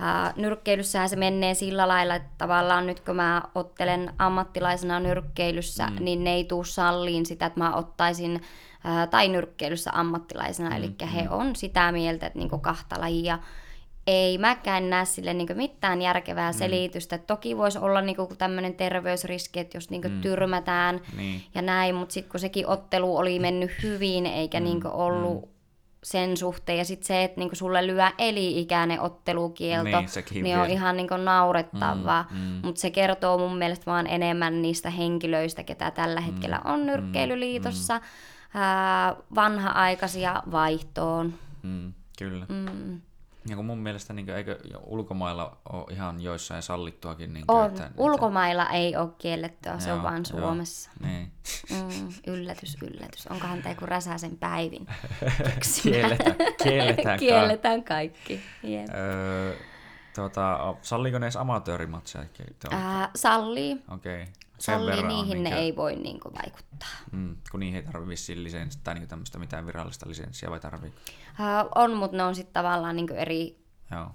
ää, nyrkkeilyssähän se menee sillä lailla, että tavallaan nyt kun mä ottelen ammattilaisena nyrkkeilyssä, mm. niin ne ei tuu salliin sitä, että mä ottaisin ää, tai nyrkkeilyssä ammattilaisena. Mm. Eli he mm. on sitä mieltä, että niinkö, kahta lajia ei mäkään näe sille niin mitään järkevää mm. selitystä. Toki voisi olla niin tämmöinen terveysriski, että jos niin mm. tyrmätään niin. ja näin, mutta sitten kun sekin ottelu oli mennyt hyvin eikä mm. niin ollut mm. sen suhteen, ja sitten se, että niin sulle lyö eli-ikäinen ottelukielto, niin, niin on ihan niin naurettavaa. Mm. Mm. Mutta se kertoo mun mielestä vaan enemmän niistä henkilöistä, ketä tällä mm. hetkellä on mm. nyrkkeilyliitossa, mm. ää, vanha-aikaisia vaihtoon. Mm. Kyllä. Mm. Ja kun mun mielestä niin kuin, eikö ulkomailla ole ihan joissain sallittuakin? Niin kuin, on. Että, Ulkomailla että... ei ole kiellettyä, se joo, on vaan Suomessa. Joo, niin. mm, yllätys, yllätys. Onkohan tämä joku Räsäsen päivin? kielletään, kielletään, kielletään kaikki. Yep. Öö, tuota, salliiko ne edes amatöörimatseja? Äh, sallii. Okei. Okay. Salli, niihin minkä... ne ei voi niin kuin, vaikuttaa. Mm, kun niihin ei tarvitse vissiin lisenssiä tai niin tämmöistä mitään virallista lisenssiä vai tarvii? Uh, on, mutta ne on sitten tavallaan niin eri, Joo.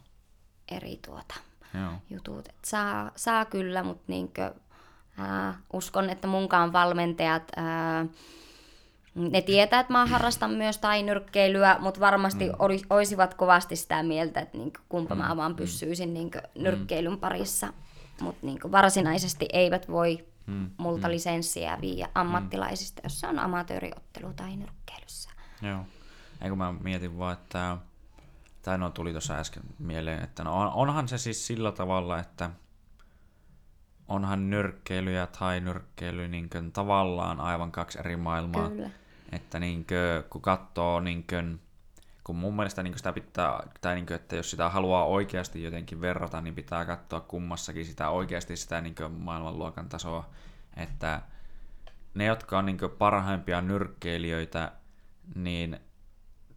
eri tuota, Joo. jutut. Et saa, saa kyllä, mutta niin kuin, uh, uskon, että munkaan valmentajat... Uh, ne tietää, että mä harrastan myös tainyrkkeilyä, mutta varmasti mm. olisivat kovasti sitä mieltä, että niin kumpa mm. mä vaan mm. pysyisin niin nyrkkeilyn parissa mutta niin varsinaisesti eivät voi mm, multa mm. lisenssiä viiä ammattilaisista, mm. jos se on amatööriottelu tai nyrkkeilyssä. Joo. Eikö mä mietin vaan, että tai no tuli tuossa äsken mieleen, että no onhan se siis sillä tavalla, että onhan nyrkkeily ja tai nyrkkeily niin kuin, tavallaan aivan kaksi eri maailmaa. Kyllä. Että niin kuin, kun katsoo niin kuin, kun mun mielestä niin sitä pitää, tai niin kuin, että jos sitä haluaa oikeasti jotenkin verrata, niin pitää katsoa kummassakin sitä oikeasti sitä niin maailmanluokan tasoa, että ne, jotka on niin parhaimpia nyrkkeilijöitä, niin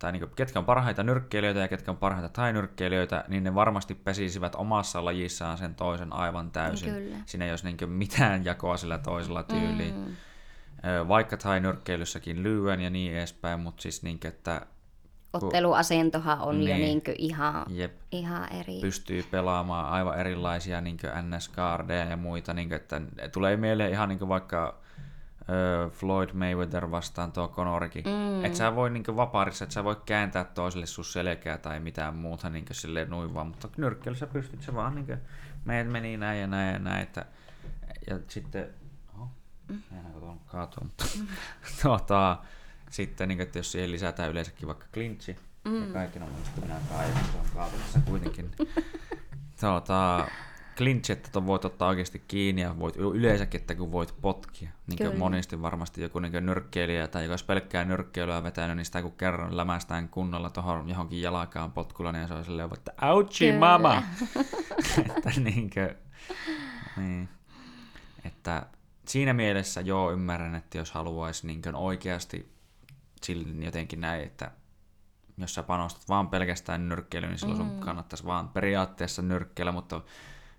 tai niin kuin, ketkä on parhaita nyrkkeilijöitä ja ketkä on parhaita tainyrkkeilijöitä, niin ne varmasti pesisivät omassa lajissaan sen toisen aivan täysin. Kyllä. Siinä ei olisi niin mitään jakoa sillä toisella tyyliin. Mm. Vaikka tainyrkkeilyssäkin lyön ja niin edespäin, mutta siis niin, että otteluasentohan on niin. jo Niin. niin kuin ihan, Jep. ihan eri. pystyy pelaamaan aivan erilaisia niin NS-kaardeja ja muita, niin kuin, että tulee mieleen ihan niin kuin vaikka Floyd Mayweather vastaan tuo Conorikin. Mm. Että sä voi niin vapaarissa, että sä voi kääntää toiselle sun selkää tai mitään muuta niin silleen noin vaan, mutta nyrkkeilyssä sä pystyt se vaan niin kuin, meidät meni näin ja näin ja näin, että, ja sitten, oho, tuon kaatua, mutta tuota, sitten niin kuin, että jos siihen lisätään yleensäkin vaikka klintsi, mm. ja kaikki on mun minä kaivan, se on kaatumassa kuitenkin, tuota, clinch, että ton voit ottaa oikeasti kiinni ja voit yleensäkin, että kun voit potkia. Niin kuin monesti varmasti joku niin nyrkkeilijä tai joka olisi pelkkää nyrkkeilyä vetänyt, niin sitä kun kerran lämästään kunnolla tuohon johonkin jalkaan potkulla, niin se on silleen, että ouchi mama! että niin kuin, niin. Että siinä mielessä joo ymmärrän, että jos haluaisi niin oikeasti sillä jotenkin näin, että jos sä panostat vaan pelkästään nyrkkeilyyn, niin silloin mm. sun kannattaisi vaan periaatteessa nyrkkeillä, mutta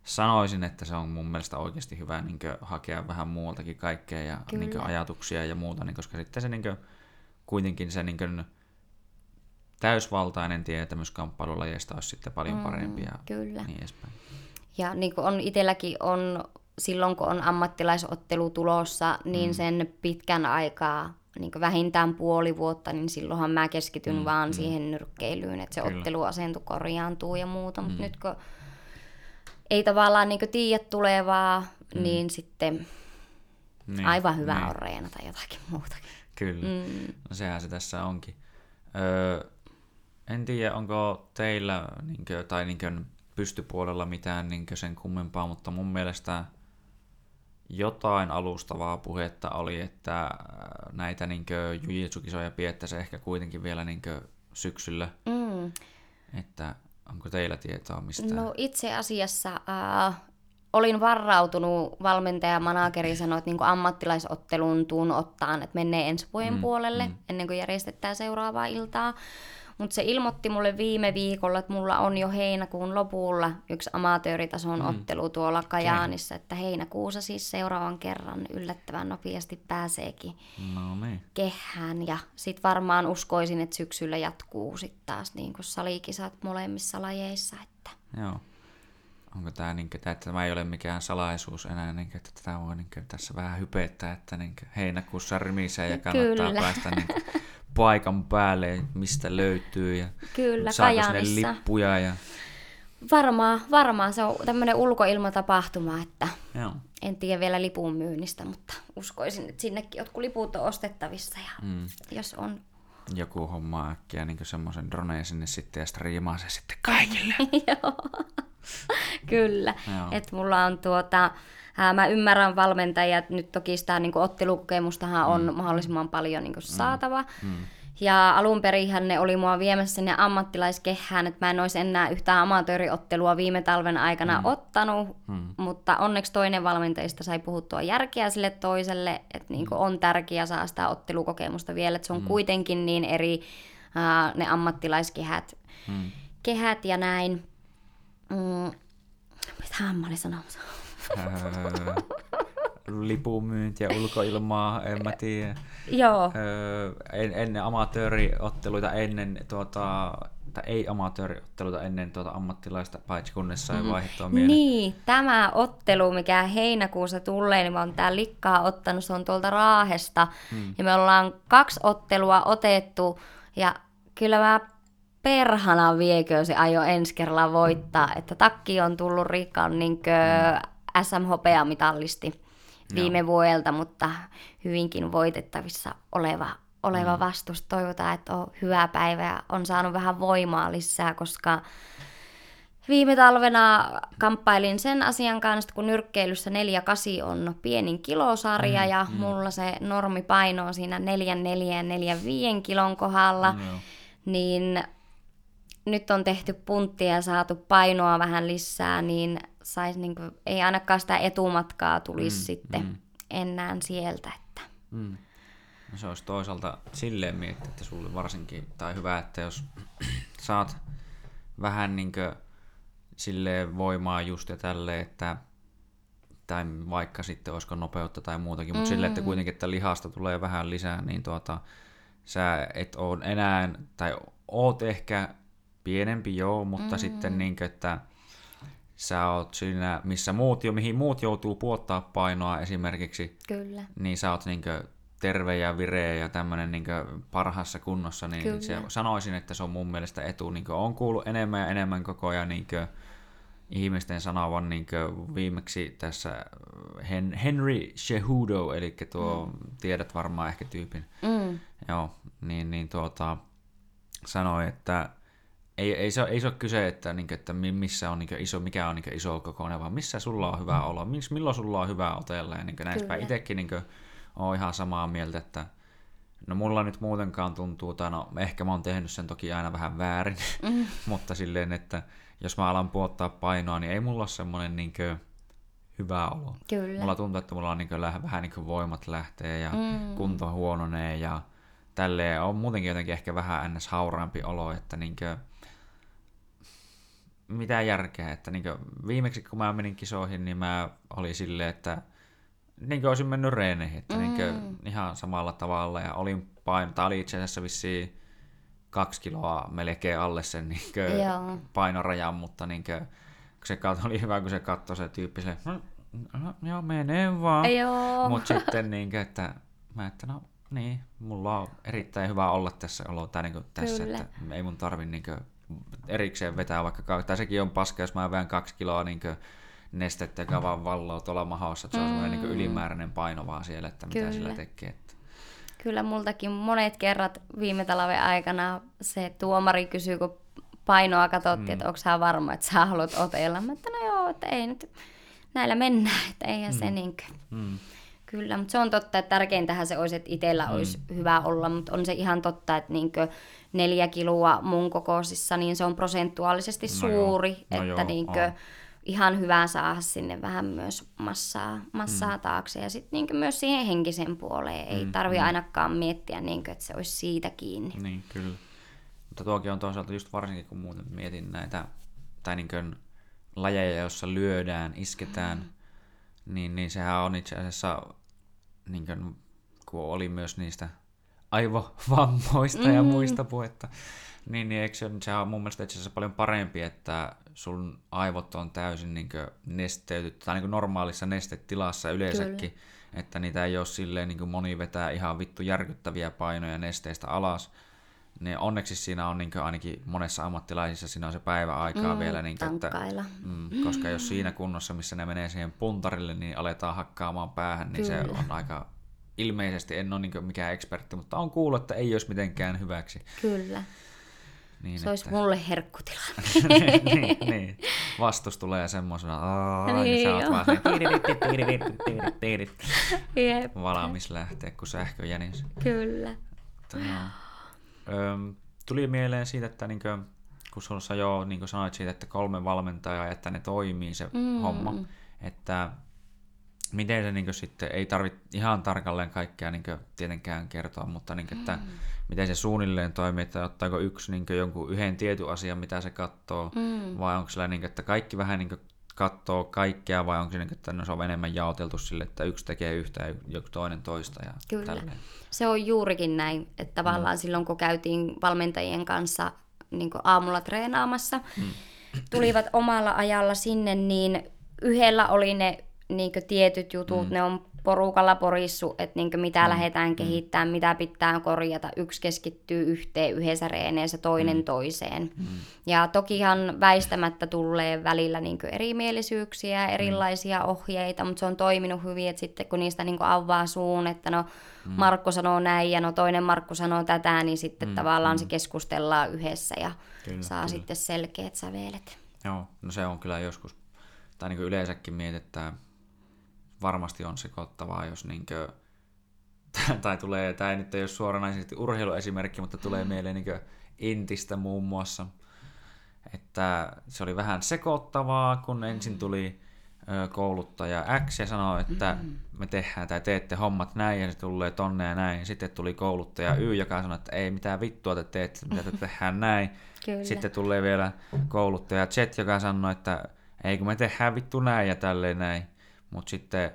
sanoisin, että se on mun mielestä oikeasti hyvä niin hakea vähän muualtakin kaikkea ja Kyllä. niin ajatuksia ja muuta, niin koska sitten se niin kuitenkin se niin täysvaltainen tietämys kamppailulajeista olisi sitten paljon parempi ja kyllä. niin edespäin. Ja niin kuin on itselläkin on, silloin kun on ammattilaisottelu tulossa, niin mm. sen pitkän aikaa, niin kuin vähintään puoli vuotta, niin silloinhan mä keskityn mm, vaan mm. siihen nyrkkeilyyn, että se Kyllä. otteluasentu korjaantuu ja muuta. Mutta nyt kun ei tavallaan niin tiedä tulevaa, mm. niin sitten Niin, aivan hyvä niin. on reenata jotakin muutakin. Kyllä, mm. no sehän se tässä onkin. Öö, en tiedä, onko teillä niinkö, tai niinkö pystypuolella mitään niinkö sen kummempaa, mutta mun mielestä jotain alustavaa puhetta oli, että äh, näitä niinkö jujitsukisoja piettäisi ehkä kuitenkin vielä niinkö syksyllä, Mm. että onko teillä tietoa mistään? No itse asiassa äh, olin varautunut, valmentaja ja manageri sanoi, että niin ammattilaisottelun tuun ottaan, että menee ensi vuoden mm, puolelle, mm. ennen kuin järjestetään seuraavaa iltaa. Mutta se ilmoitti mulle viime viikolla, että mulla on jo heinäkuun lopulla yksi amatööritason mm. ottelu tuolla Kajaanissa, että heinäkuussa siis seuraavan kerran yllättävän nopeasti pääseekin No niin. kehään. Ja sit varmaan uskoisin, että syksyllä jatkuu sitten taas niin kuin salikisat molemmissa lajeissa. Että Joo. Onko tämä, niin että tämä ei ole mikään salaisuus enää, niin että tätä voi niin tässä vähän hypettää, että niin heinäkuussa rimisee ja kannattaa Kyllä. päästä niin paikan päälle, mistä löytyy ja Kyllä, saako sinne Kajaanissa. lippuja. Ja, Varmaan, varmaan se on tämmöinen ulkoilmatapahtuma, että joo. en tiedä vielä lipun myynnistä, mutta uskoisin, että sinnekin jotkut liput on ostettavissa ja mm. jos on. Joku homma äkkiä niin semmoisen droneen sinne sitten ja striimaa se sitten kaikille. Joo, kyllä. Että mulla on tuota, ää, mä ymmärrän valmentajia, että nyt toki sitä niin ottelukokemustahan on Mm. mahdollisimman paljon niin saatava. Ja alun perinhän ne oli mua viemässä sinne ammattilaiskehään, että mä en olisi enää yhtään amatööriottelua viime talven aikana mm. ottanut, mm. mutta onneksi toinen valmentajista sai puhuttua järkeä sille toiselle, että niin on tärkeää saa sitä ottelukokemusta vielä, että se on mm. kuitenkin niin eri ää, ne ammattilaiskehät Mm. kehät ja näin. Mm, mitähän mä olin sanomassa? Öö, lipumyynti ja ulkoilmaa, en mä tiedä. Joo, Öö, en, ennen amatööriotteluita, ennen tuota, tai ei amatööriotteluita ennen tuota ammattilaista, paitsi kunnes sai vaihdettua mieleen. niin, tämä ottelu, mikä heinäkuussa tulee, niin mä oon tää likkaa ottanut, se on tuolta Raahesta. Mm. Ja me ollaan kaksi ottelua otettu, ja kyllä mä perhana viekö se aio ensi kerralla voittaa, että takki on tullut Rikan niin mm. SMHP-mitallisti viime vuodelta, mutta hyvinkin voitettavissa oleva, oleva mm. vastus. Toivotaan, että on hyvä päivä ja on saanut vähän voimaa lisää, koska viime talvena kamppailin sen asian kanssa, kun nyrkkeilyssä 4-8 on pienin kilosarja mm, ja mm. mulla se normipaino on siinä 4-4-4-5 kilon kohdalla, Mm, niin nyt on tehty punttia ja saatu painoa vähän lisää, niin sais niinku, ei ainakaan sitä etumatkaa tulisi mm, sitten mm. enää sieltä. Että. Mm. No se olisi toisaalta silleen miettiä, että sulle varsinkin, tai hyvä, että jos saat vähän niinkö silleen voimaa just ja tälleen, että tai vaikka sitten olisiko nopeutta tai muutakin, mutta mm. silleen, että kuitenkin että lihasta tulee vähän lisää, niin tuota, sä et ole enää, tai oot ehkä pienempi joo, mutta mm. sitten niin kuin, että sä oot siinä, missä muut jo, mihin muut joutuu puottaa painoa esimerkiksi, Kyllä. niin sä oot niin kuin, terve ja vireä ja tämmöinen niin parhaassa kunnossa, niin Kyllä. se, sanoisin, että se on mun mielestä etu. Niin on kuullut enemmän ja enemmän koko ajan niin kuin, ihmisten sanovan niin viimeksi tässä Hen, Henry Shehudo, eli tuo, mm. tiedät varmaan ehkä tyypin, Mm. joo, niin, niin tuota, sanoi, että ei, ei, se, ei se ole kyse, että, niin kuin, että mi- missä on niin kuin, iso, mikä on niin kuin, iso kokoinen, vaan missä sulla on hyvä olla, mis, milloin sulla on hyvä otella ja niin kuin, näin. Itsekin niin kuin, olen ihan samaa mieltä, että no mulla nyt muutenkaan tuntuu, tai no ehkä mä oon tehnyt sen toki aina vähän väärin, Mm. mutta silleen, että jos mä alan puottaa painoa, niin ei mulla ole semmoinen niin kuin, hyvä olo. Kyllä. Mulla tuntuu, että mulla on niin kuin, vähän niin kuin voimat lähtee ja Mm. kunto huononee ja tälleen on muutenkin jotenkin ehkä vähän ns. hauraampi olo, että niinkö, mitä järkeä, että niinkö, viimeksi kun mä menin kisoihin, niin mä olin silleen, että niinkö olisin mennyt reeneihin, että mm. niinkö, ihan samalla tavalla ja olin paino, tai oli itse asiassa vissiin kaksi kiloa melkein alle sen Joo. painorajan, mutta niinkö, kun se kat- oli hyvä, kun se katsoi se tyyppi silleen, no, no, joo, menee vaan. Mutta sitten niin, että mä että no niin, mulla on erittäin hyvä olla tässä olo, tai niin tässä, Kyllä. että ei mun tarvi niin erikseen vetää vaikka, ka- tai sekin on paska, jos mä vedän kaksi kiloa niin nestettä, joka vaan valloo tuolla mahossa, että se on semmoinen niin ylimääräinen paino vaan siellä, että mitä Kyllä. sillä tekee. Että. Kyllä multakin monet kerrat viime talven aikana se tuomari kysyi, kun painoa katsottiin, mm. että onko sä varma, että sä haluat otella. Mä että no joo, että ei nyt, näillä mennään, että eihän mm. se niinkö. Mm. Kyllä, mutta se on totta, että tärkeintähän se olisi, että itsellä mm. olisi hyvä olla, mutta on se ihan totta, että niinkö neljä kiloa mun kokoisissa, niin se on prosentuaalisesti No joo. suuri, No että joo, niinkö on. ihan hyvä saada sinne vähän myös massaa, massaa mm. taakse ja sitten niinkö myös siihen henkisen puoleen. Ei Mm, tarvi mm. ainakaan miettiä, niinkö, että se olisi siitä kiinni. Niin, kyllä. Mutta tuokin on toisaalta just varsinkin, kun muuten mietin näitä, tai niin kuin lajeja, joissa lyödään, isketään, mm. Niin, niin sehän on itse asiassa, niin kuin, kun oli myös niistä aivovammoista mm. ja muista puhetta, niin, niin eikö se, sehän on mun mielestä itse asiassa paljon parempi, että sun aivot on täysin niin nesteytyt, tai niin normaalissa nestetilassa yleensäkin, Kyllä. että niitä ei ole silleen, niin moni vetää ihan vittu järkyttäviä painoja nesteistä alas, niin onneksi siinä on niin ainakin monessa ammattilaisissa siinä on se päivä aikaa mm, vielä, niin että, mm, koska jos siinä kunnossa, missä ne menee siihen puntarille, niin aletaan hakkaamaan päähän, niin se Kyllä. on aika ilmeisesti, en ole niin mikään ekspertti, mutta on kuullut, että ei olisi mitenkään hyväksi. Kyllä. Niin, Se olisi että... mulle herkkutila. niin, niin. Vastus tulee semmoisena, niin Niin sä oot vaan se valmis lähteä, kun sähkö jänis. Kyllä. Että. Öm, tuli mieleen siitä, että niinkö, kun sinussa jo niin sanoit siitä, että kolme valmentajaa, että ne toimii se Mm. mm. homma, että miten se niin sitten, ei tarvitse ihan tarkalleen kaikkea niin tietenkään kertoa, mutta niin, että Mm. miten se suunnilleen toimii, että ottaako yksi niin jonkun yhden tietyn asian, mitä se katsoo, Mm. vai onko sillä, niin, että kaikki vähän niin katsoo kaikkea, vai onko se, niin, että no, se on enemmän jaoteltu sille, että yksi tekee yhtä ja joku toinen toista ja Kyllä. tälleen. Se on juurikin näin, että tavallaan mm. silloin kun käytiin valmentajien kanssa niin aamulla treenaamassa, mm. tulivat omalla ajalla sinne, niin yhdellä oli ne niin tietyt jutut, mm. ne on porukalla porissu, että niin mitä mm. lähdetään kehittämään, mitä pitää korjata. Yksi keskittyy yhteen yhdessä reeneessä, toinen mm. toiseen. Mm. Ja tokihan väistämättä tulee välillä niin erimielisyyksiä, erilaisia ohjeita, mutta se on toiminut hyvin, että sitten kun niistä niin avaa suun, että no mm. Markku sanoo näin ja no toinen Markku sanoo tätä, niin sitten mm. tavallaan mm. se keskustellaan yhdessä ja Kyllä, saa kyllä. sitten selkeät sävelet. Joo, no se on kyllä joskus, tai niin yleensäkin mietitään, varmasti on sekoittavaa, jos niinkö, tai tulee, tämä ei nyt ei ole suoranaisesti urheiluesimerkki, mutta tulee mieleen niinkö Intistä muun muassa, että se oli vähän sekoittavaa, kun ensin tuli ö, kouluttaja X ja sanoi, että me tehdään tai teette hommat näin ja se tulee tonne ja näin. Sitten tuli kouluttaja Y, joka sanoi, että ei mitään vittua te teette, mitä te tehdään näin. Kyllä. Sitten tulee vielä kouluttaja Z, joka sanoi, että ei kun me tehdään vittu näin ja tälleen näin. Mutta sitten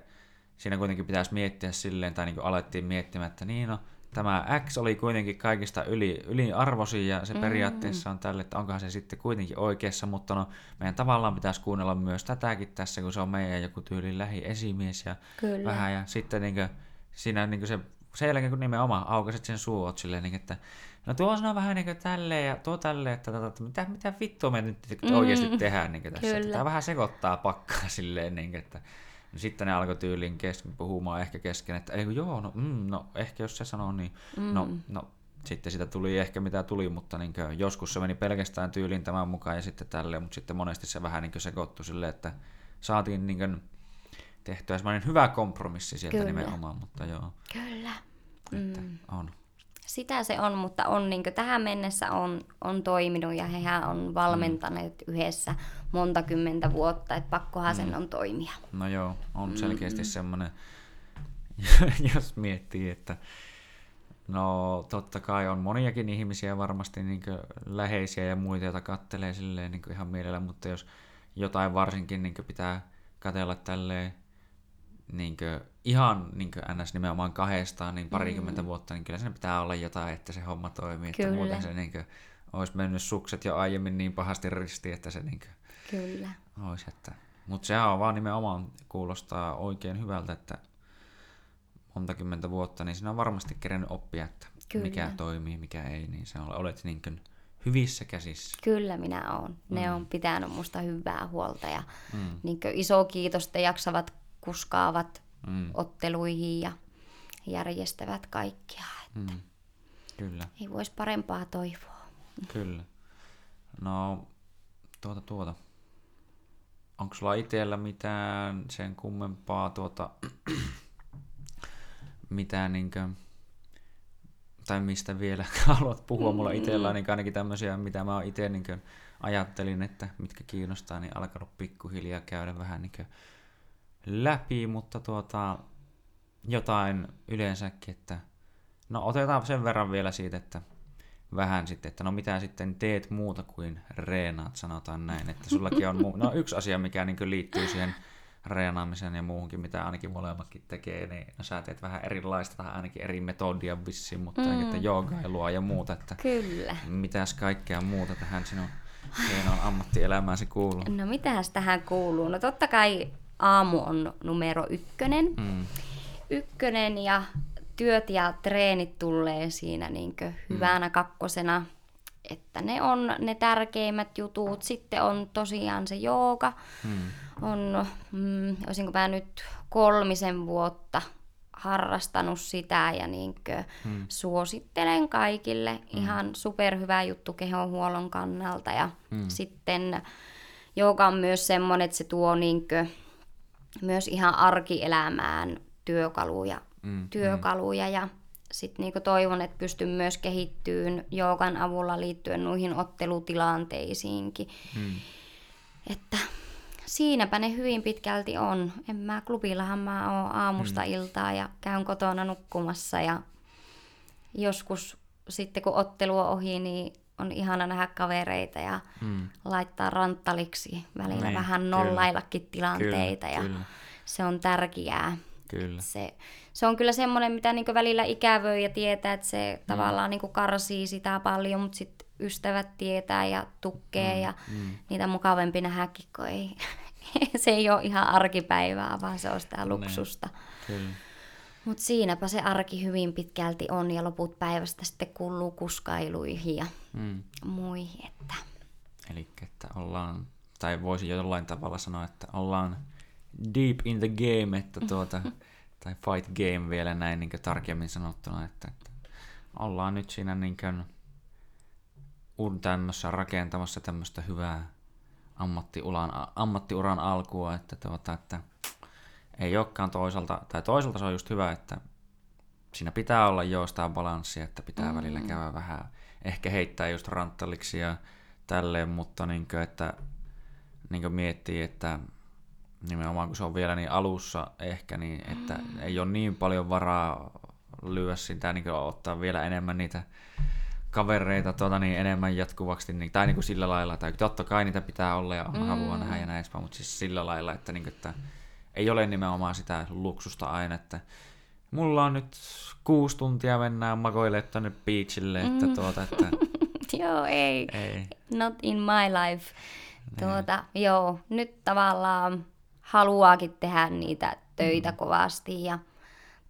siinä kuitenkin pitäisi miettiä silleen, tai niin kuin alettiin miettimään, että niin no, tämä X oli kuitenkin kaikista yli, yliarvoisin ja se mm. periaatteessa on tälle, että onkohan se sitten kuitenkin oikeassa, mutta no meidän tavallaan pitäisi kuunnella myös tätäkin tässä, kun se on meidän joku tyyli lähiesimies ja Kyllä. vähän ja sitten niin kuin, siinä niin kuin se sen jälkeen kun nimenomaan aukasit sen suot silleen, niin, että no tuo on vähän niin kuin tälleen ja tuo tälleen, että, että, että mitä, mitä vittua me nyt mm, oikeasti tehdään niin tässä. Kyllä. Tämä vähän sekoittaa pakkaa silleen, niin, että No sitten ne alkoi tyyliin kesken, puhumaan ehkä kesken, että ei joo, no, mm, no ehkä jos se sanoo niin, mm. no, no sitten sitä tuli ehkä mitä tuli, mutta niin kuin, joskus se meni pelkästään tyyliin tämän mukaan ja sitten tälleen, mutta sitten monesti se vähän niin sekoittui silleen, että saatiin niin kuin, tehtyä semmoinen hyvä kompromissi sieltä Kyllä. nimenomaan, mutta joo. Kyllä. Että mm. on. Sitä se on, mutta on niin tähän mennessä on, on toiminut ja hehän on valmentaneet mm. yhdessä monta kymmentä vuotta, että pakkohan mm. sen on toimia. No joo, on selkeästi mm. semmoinen, jos miettii, että no totta kai on moniakin ihmisiä varmasti niin läheisiä ja muita, joita kattelee silleen niin ihan mielellä, mutta jos jotain varsinkin niin pitää katella tälleen niin kuin, ihan niin kuin ns. nimenomaan kahdestaan niin parikymmentä mm. vuotta, niin kyllä siinä pitää olla jotain, että se homma toimii. Kyllä. Että muuten se niin kuin, olisi mennyt sukset jo aiemmin niin pahasti ristiin, että se niin kuin, kyllä. olisi. Että... Mutta se on vaan nimenomaan kuulostaa oikein hyvältä, että monta kymmentä vuotta, niin siinä on varmasti kerennyt oppia, että Kyllä. mikä toimii, mikä ei, niin se on, olet niin kuin hyvissä käsissä. Kyllä minä olen. Ne mm. on pitänyt musta hyvää huolta ja mm. niin iso kiitos, että jaksavat kuskaavat mm. otteluihin ja järjestävät kaikkia. Että mm. Kyllä. Ei voisi parempaa toivoa. Kyllä. No, tuota tuota. Onko sulla itsellä mitään sen kummempaa tuota, mitään niinkö, tai mistä vielä haluat puhua mulla itsellä, niin ainakin tämmöisiä, mitä mä itse niin ajattelin, että mitkä kiinnostaa, niin alkanut pikkuhiljaa käydä vähän niin läpi, mutta tuota, jotain yleensäkin, että no otetaan sen verran vielä siitä, että vähän sitten, että no mitä sitten teet muuta kuin reenaat, sanotaan näin, että sullakin on muu... no yksi asia, mikä niin liittyy siihen reenaamiseen ja muuhunkin, mitä ainakin molemmatkin tekee, niin no sä teet vähän erilaista tai ainakin eri metodia vissiin, mutta mm. että joogailua ja muuta, että Kyllä. mitäs kaikkea muuta tähän sinun hienoon ammattielämääsi kuuluu? No mitähän tähän kuuluu? No totta kai aamu on numero ykkönen. Mm. Ykkönen ja työt ja treenit tulee siinä niin hyvänä mm. kakkosena. Että ne on ne tärkeimmät jutut. Sitten on tosiaan se jooga. Mm. On, mm, olisinko mä nyt kolmisen vuotta harrastanut sitä ja niinkö hmm. suosittelen kaikille. Hmm. Ihan superhyvä juttu kehonhuollon kannalta. Ja hmm. sitten jooga on myös semmoinen, että se tuo niinkö myös ihan arkielämään työkaluja, mm, työkaluja mm. ja sitten niinku toivon, että pystyn myös kehittyyn joogan avulla liittyen noihin ottelutilanteisiinkin. Mm. Että siinäpä ne hyvin pitkälti on. En mä klubillahan mä oon aamusta mm. iltaa ja käyn kotona nukkumassa ja joskus sitten kun ottelu on ohi, niin on ihana nähdä kavereita ja mm. laittaa ranttaliksi välillä niin, vähän nollaillakin kyllä, tilanteita kyllä, ja kyllä. se on tärkeää. Kyllä. Se, se on kyllä semmoinen, mitä niin välillä ikävöi ja tietää, että se mm. tavallaan niin karsii sitä paljon, mutta sitten ystävät tietää ja tukkee mm, ja mm. niitä mukavempi nähdäkin, kun ei, se ei ole ihan arkipäivää, vaan se on sitä niin, luksusta. Kyllä. Mutta siinäpä se arki hyvin pitkälti on ja loput päivästä sitten kuuluu kuskailuihin ja mm. muihin. Että. Eli että ollaan, tai voisi jollain tavalla sanoa, että ollaan deep in the game, että tuota, tai fight game vielä näin niin tarkemmin sanottuna, että, että ollaan nyt siinä niin kuin tämmössä rakentamassa tämmöistä hyvää ammattiuran, ammattiuran alkua, että, tuota, että ei olekaan toisaalta, tai toisaalta se on just hyvä, että siinä pitää olla joostaa balanssia, että pitää mm. välillä käydä vähän, ehkä heittää just ranttaliksi ja tälleen, mutta niin kuin, että niin kuin miettii, että nimenomaan kun se on vielä niin alussa ehkä, niin että mm. ei ole niin paljon varaa lyödä sitä, niin ottaa vielä enemmän niitä kavereita tuota, niin enemmän jatkuvaksi, niin, tai niin kuin sillä lailla, tai totta kai niitä pitää olla ja mm. haluaa nähdä ja näin, mutta siis sillä lailla, että, niin kuin, että ei ole nimenomaan sitä luksusta aina, että mulla on nyt kuusi tuntia mennään makoille tonne beachille, että mm. tuota, että joo, ei. ei. Not in my life. Tuota, joo, nyt tavallaan haluaakin tehdä niitä töitä mm. kovasti ja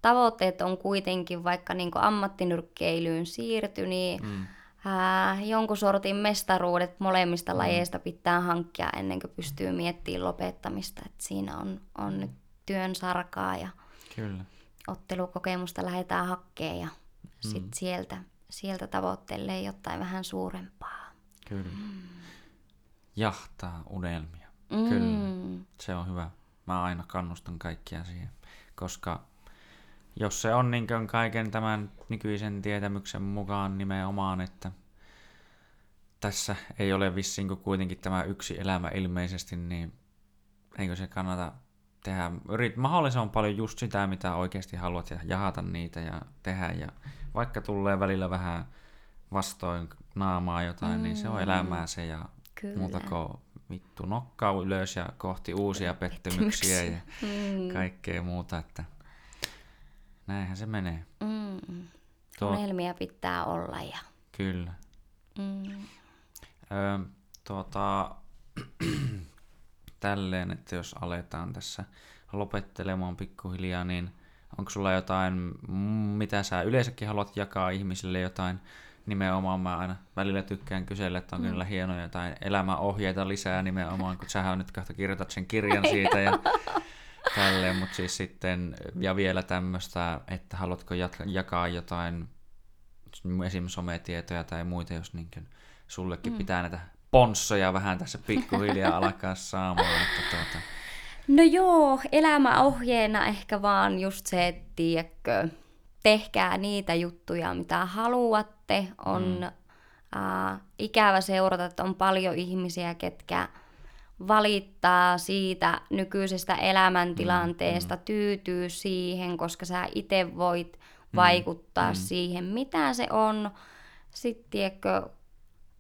tavoitteet on kuitenkin, vaikka niin ammattinyrkkeilyyn siirtyi, niin mm. Ää, jonkun sortin mestaruudet molemmista mm. lajeista pitää hankkia ennen kuin pystyy miettimään lopettamista. Et siinä on, on nyt työn sarkaa ja Kyllä. ottelukokemusta lähdetään hakkeen ja mm. sit sieltä, sieltä tavoittelee jotain vähän suurempaa. Kyllä. Mm. Jahtaa unelmia. Mm. Kyllä. Se on hyvä. Mä aina kannustan kaikkia siihen, koska jos se on niin kaiken tämän nykyisen tietämyksen mukaan nimenomaan, että tässä ei ole vissiin kuin kuitenkin tämä yksi elämä ilmeisesti, niin eikö se kannata tehdä yrit, mahdollisimman paljon just sitä, mitä oikeasti haluat ja jahata niitä ja tehdä. Ja vaikka tulee välillä vähän vastoin naamaa jotain, mm. niin se on mm. elämää se ja Kyllä. muuta kuin vittu nokkaa ylös ja kohti uusia pettymyksiä ja mm. kaikkea muuta, että näinhän se menee. Mm. Tuo... Unelmia pitää olla ja... Kyllä. Mm. Ö, tuota, tälleen, että jos aletaan tässä lopettelemaan pikkuhiljaa, niin onko sulla jotain, mitä sä yleensäkin haluat jakaa ihmisille jotain, nimenomaan mä aina välillä tykkään kysellä, että on mm. kyllä hienoja jotain elämäohjeita lisää nimenomaan, kun sähän nyt kohta kirjoitat sen kirjan siitä ja tälleen, mutta siis sitten, ja vielä tämmöistä, että haluatko jakaa jotain esimerkiksi sometietoja tai muita, jos niin sullekin mm. pitää näitä ponssoja vähän tässä pikkuhiljaa alkaa saamaan. Että tuota... No joo, elämäohjeena ehkä vaan just se, että tiedätkö, tehkää niitä juttuja, mitä haluatte. On mm. äh, ikävä seurata, että on paljon ihmisiä, ketkä valittaa siitä nykyisestä elämäntilanteesta, mm, mm. tyytyy siihen, koska sä itse voit mm, vaikuttaa mm. siihen, mitä se on. Sitten, tiedätkö,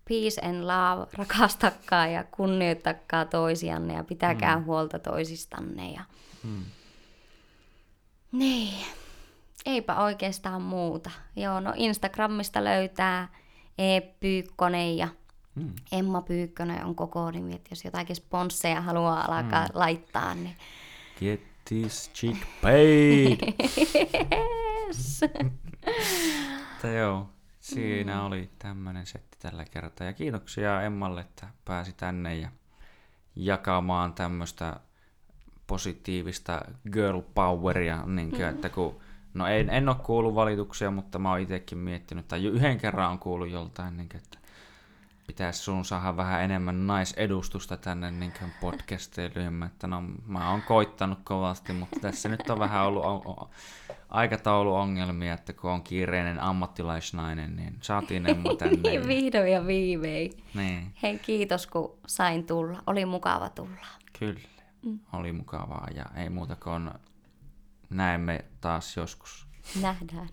peace and love, rakastakaa ja kunnioittakaa toisianne ja pitäkää mm. huolta toisistanne. Ja... Mm. Niin, eipä oikeastaan muuta. Joo, no Instagramista löytää E. Pyykkonen ja mm. Emma Pyykkönen on koko nimi, että jos jotakin sponsseja haluaa alkaa mm. laittaa, niin... Get this chick paid! yes. joo, Siinä mm. oli tämmöinen setti tällä kertaa. Ja kiitoksia Emmalle, että pääsi tänne ja jakamaan tämmöistä positiivista girl poweria. Niin kuin, mm. että kun, no en, en ole kuullut valituksia, mutta mä oon itsekin miettinyt, tai yhden kerran on kuullut joltain, niin että pitäisi sun saada vähän enemmän naisedustusta tänne niin podcasteilyyn. Että no, mä oon koittanut kovasti, mutta tässä nyt on vähän ollut aikatauluongelmia, että kun on kiireinen ammattilaisnainen, niin saatiin Emma tänne. niin, vihdoin ja viimein. Niin. Hei, kiitos kun sain tulla. Oli mukava tulla. Kyllä, mm. oli mukavaa ja ei muuta kuin näemme taas joskus. Nähdään.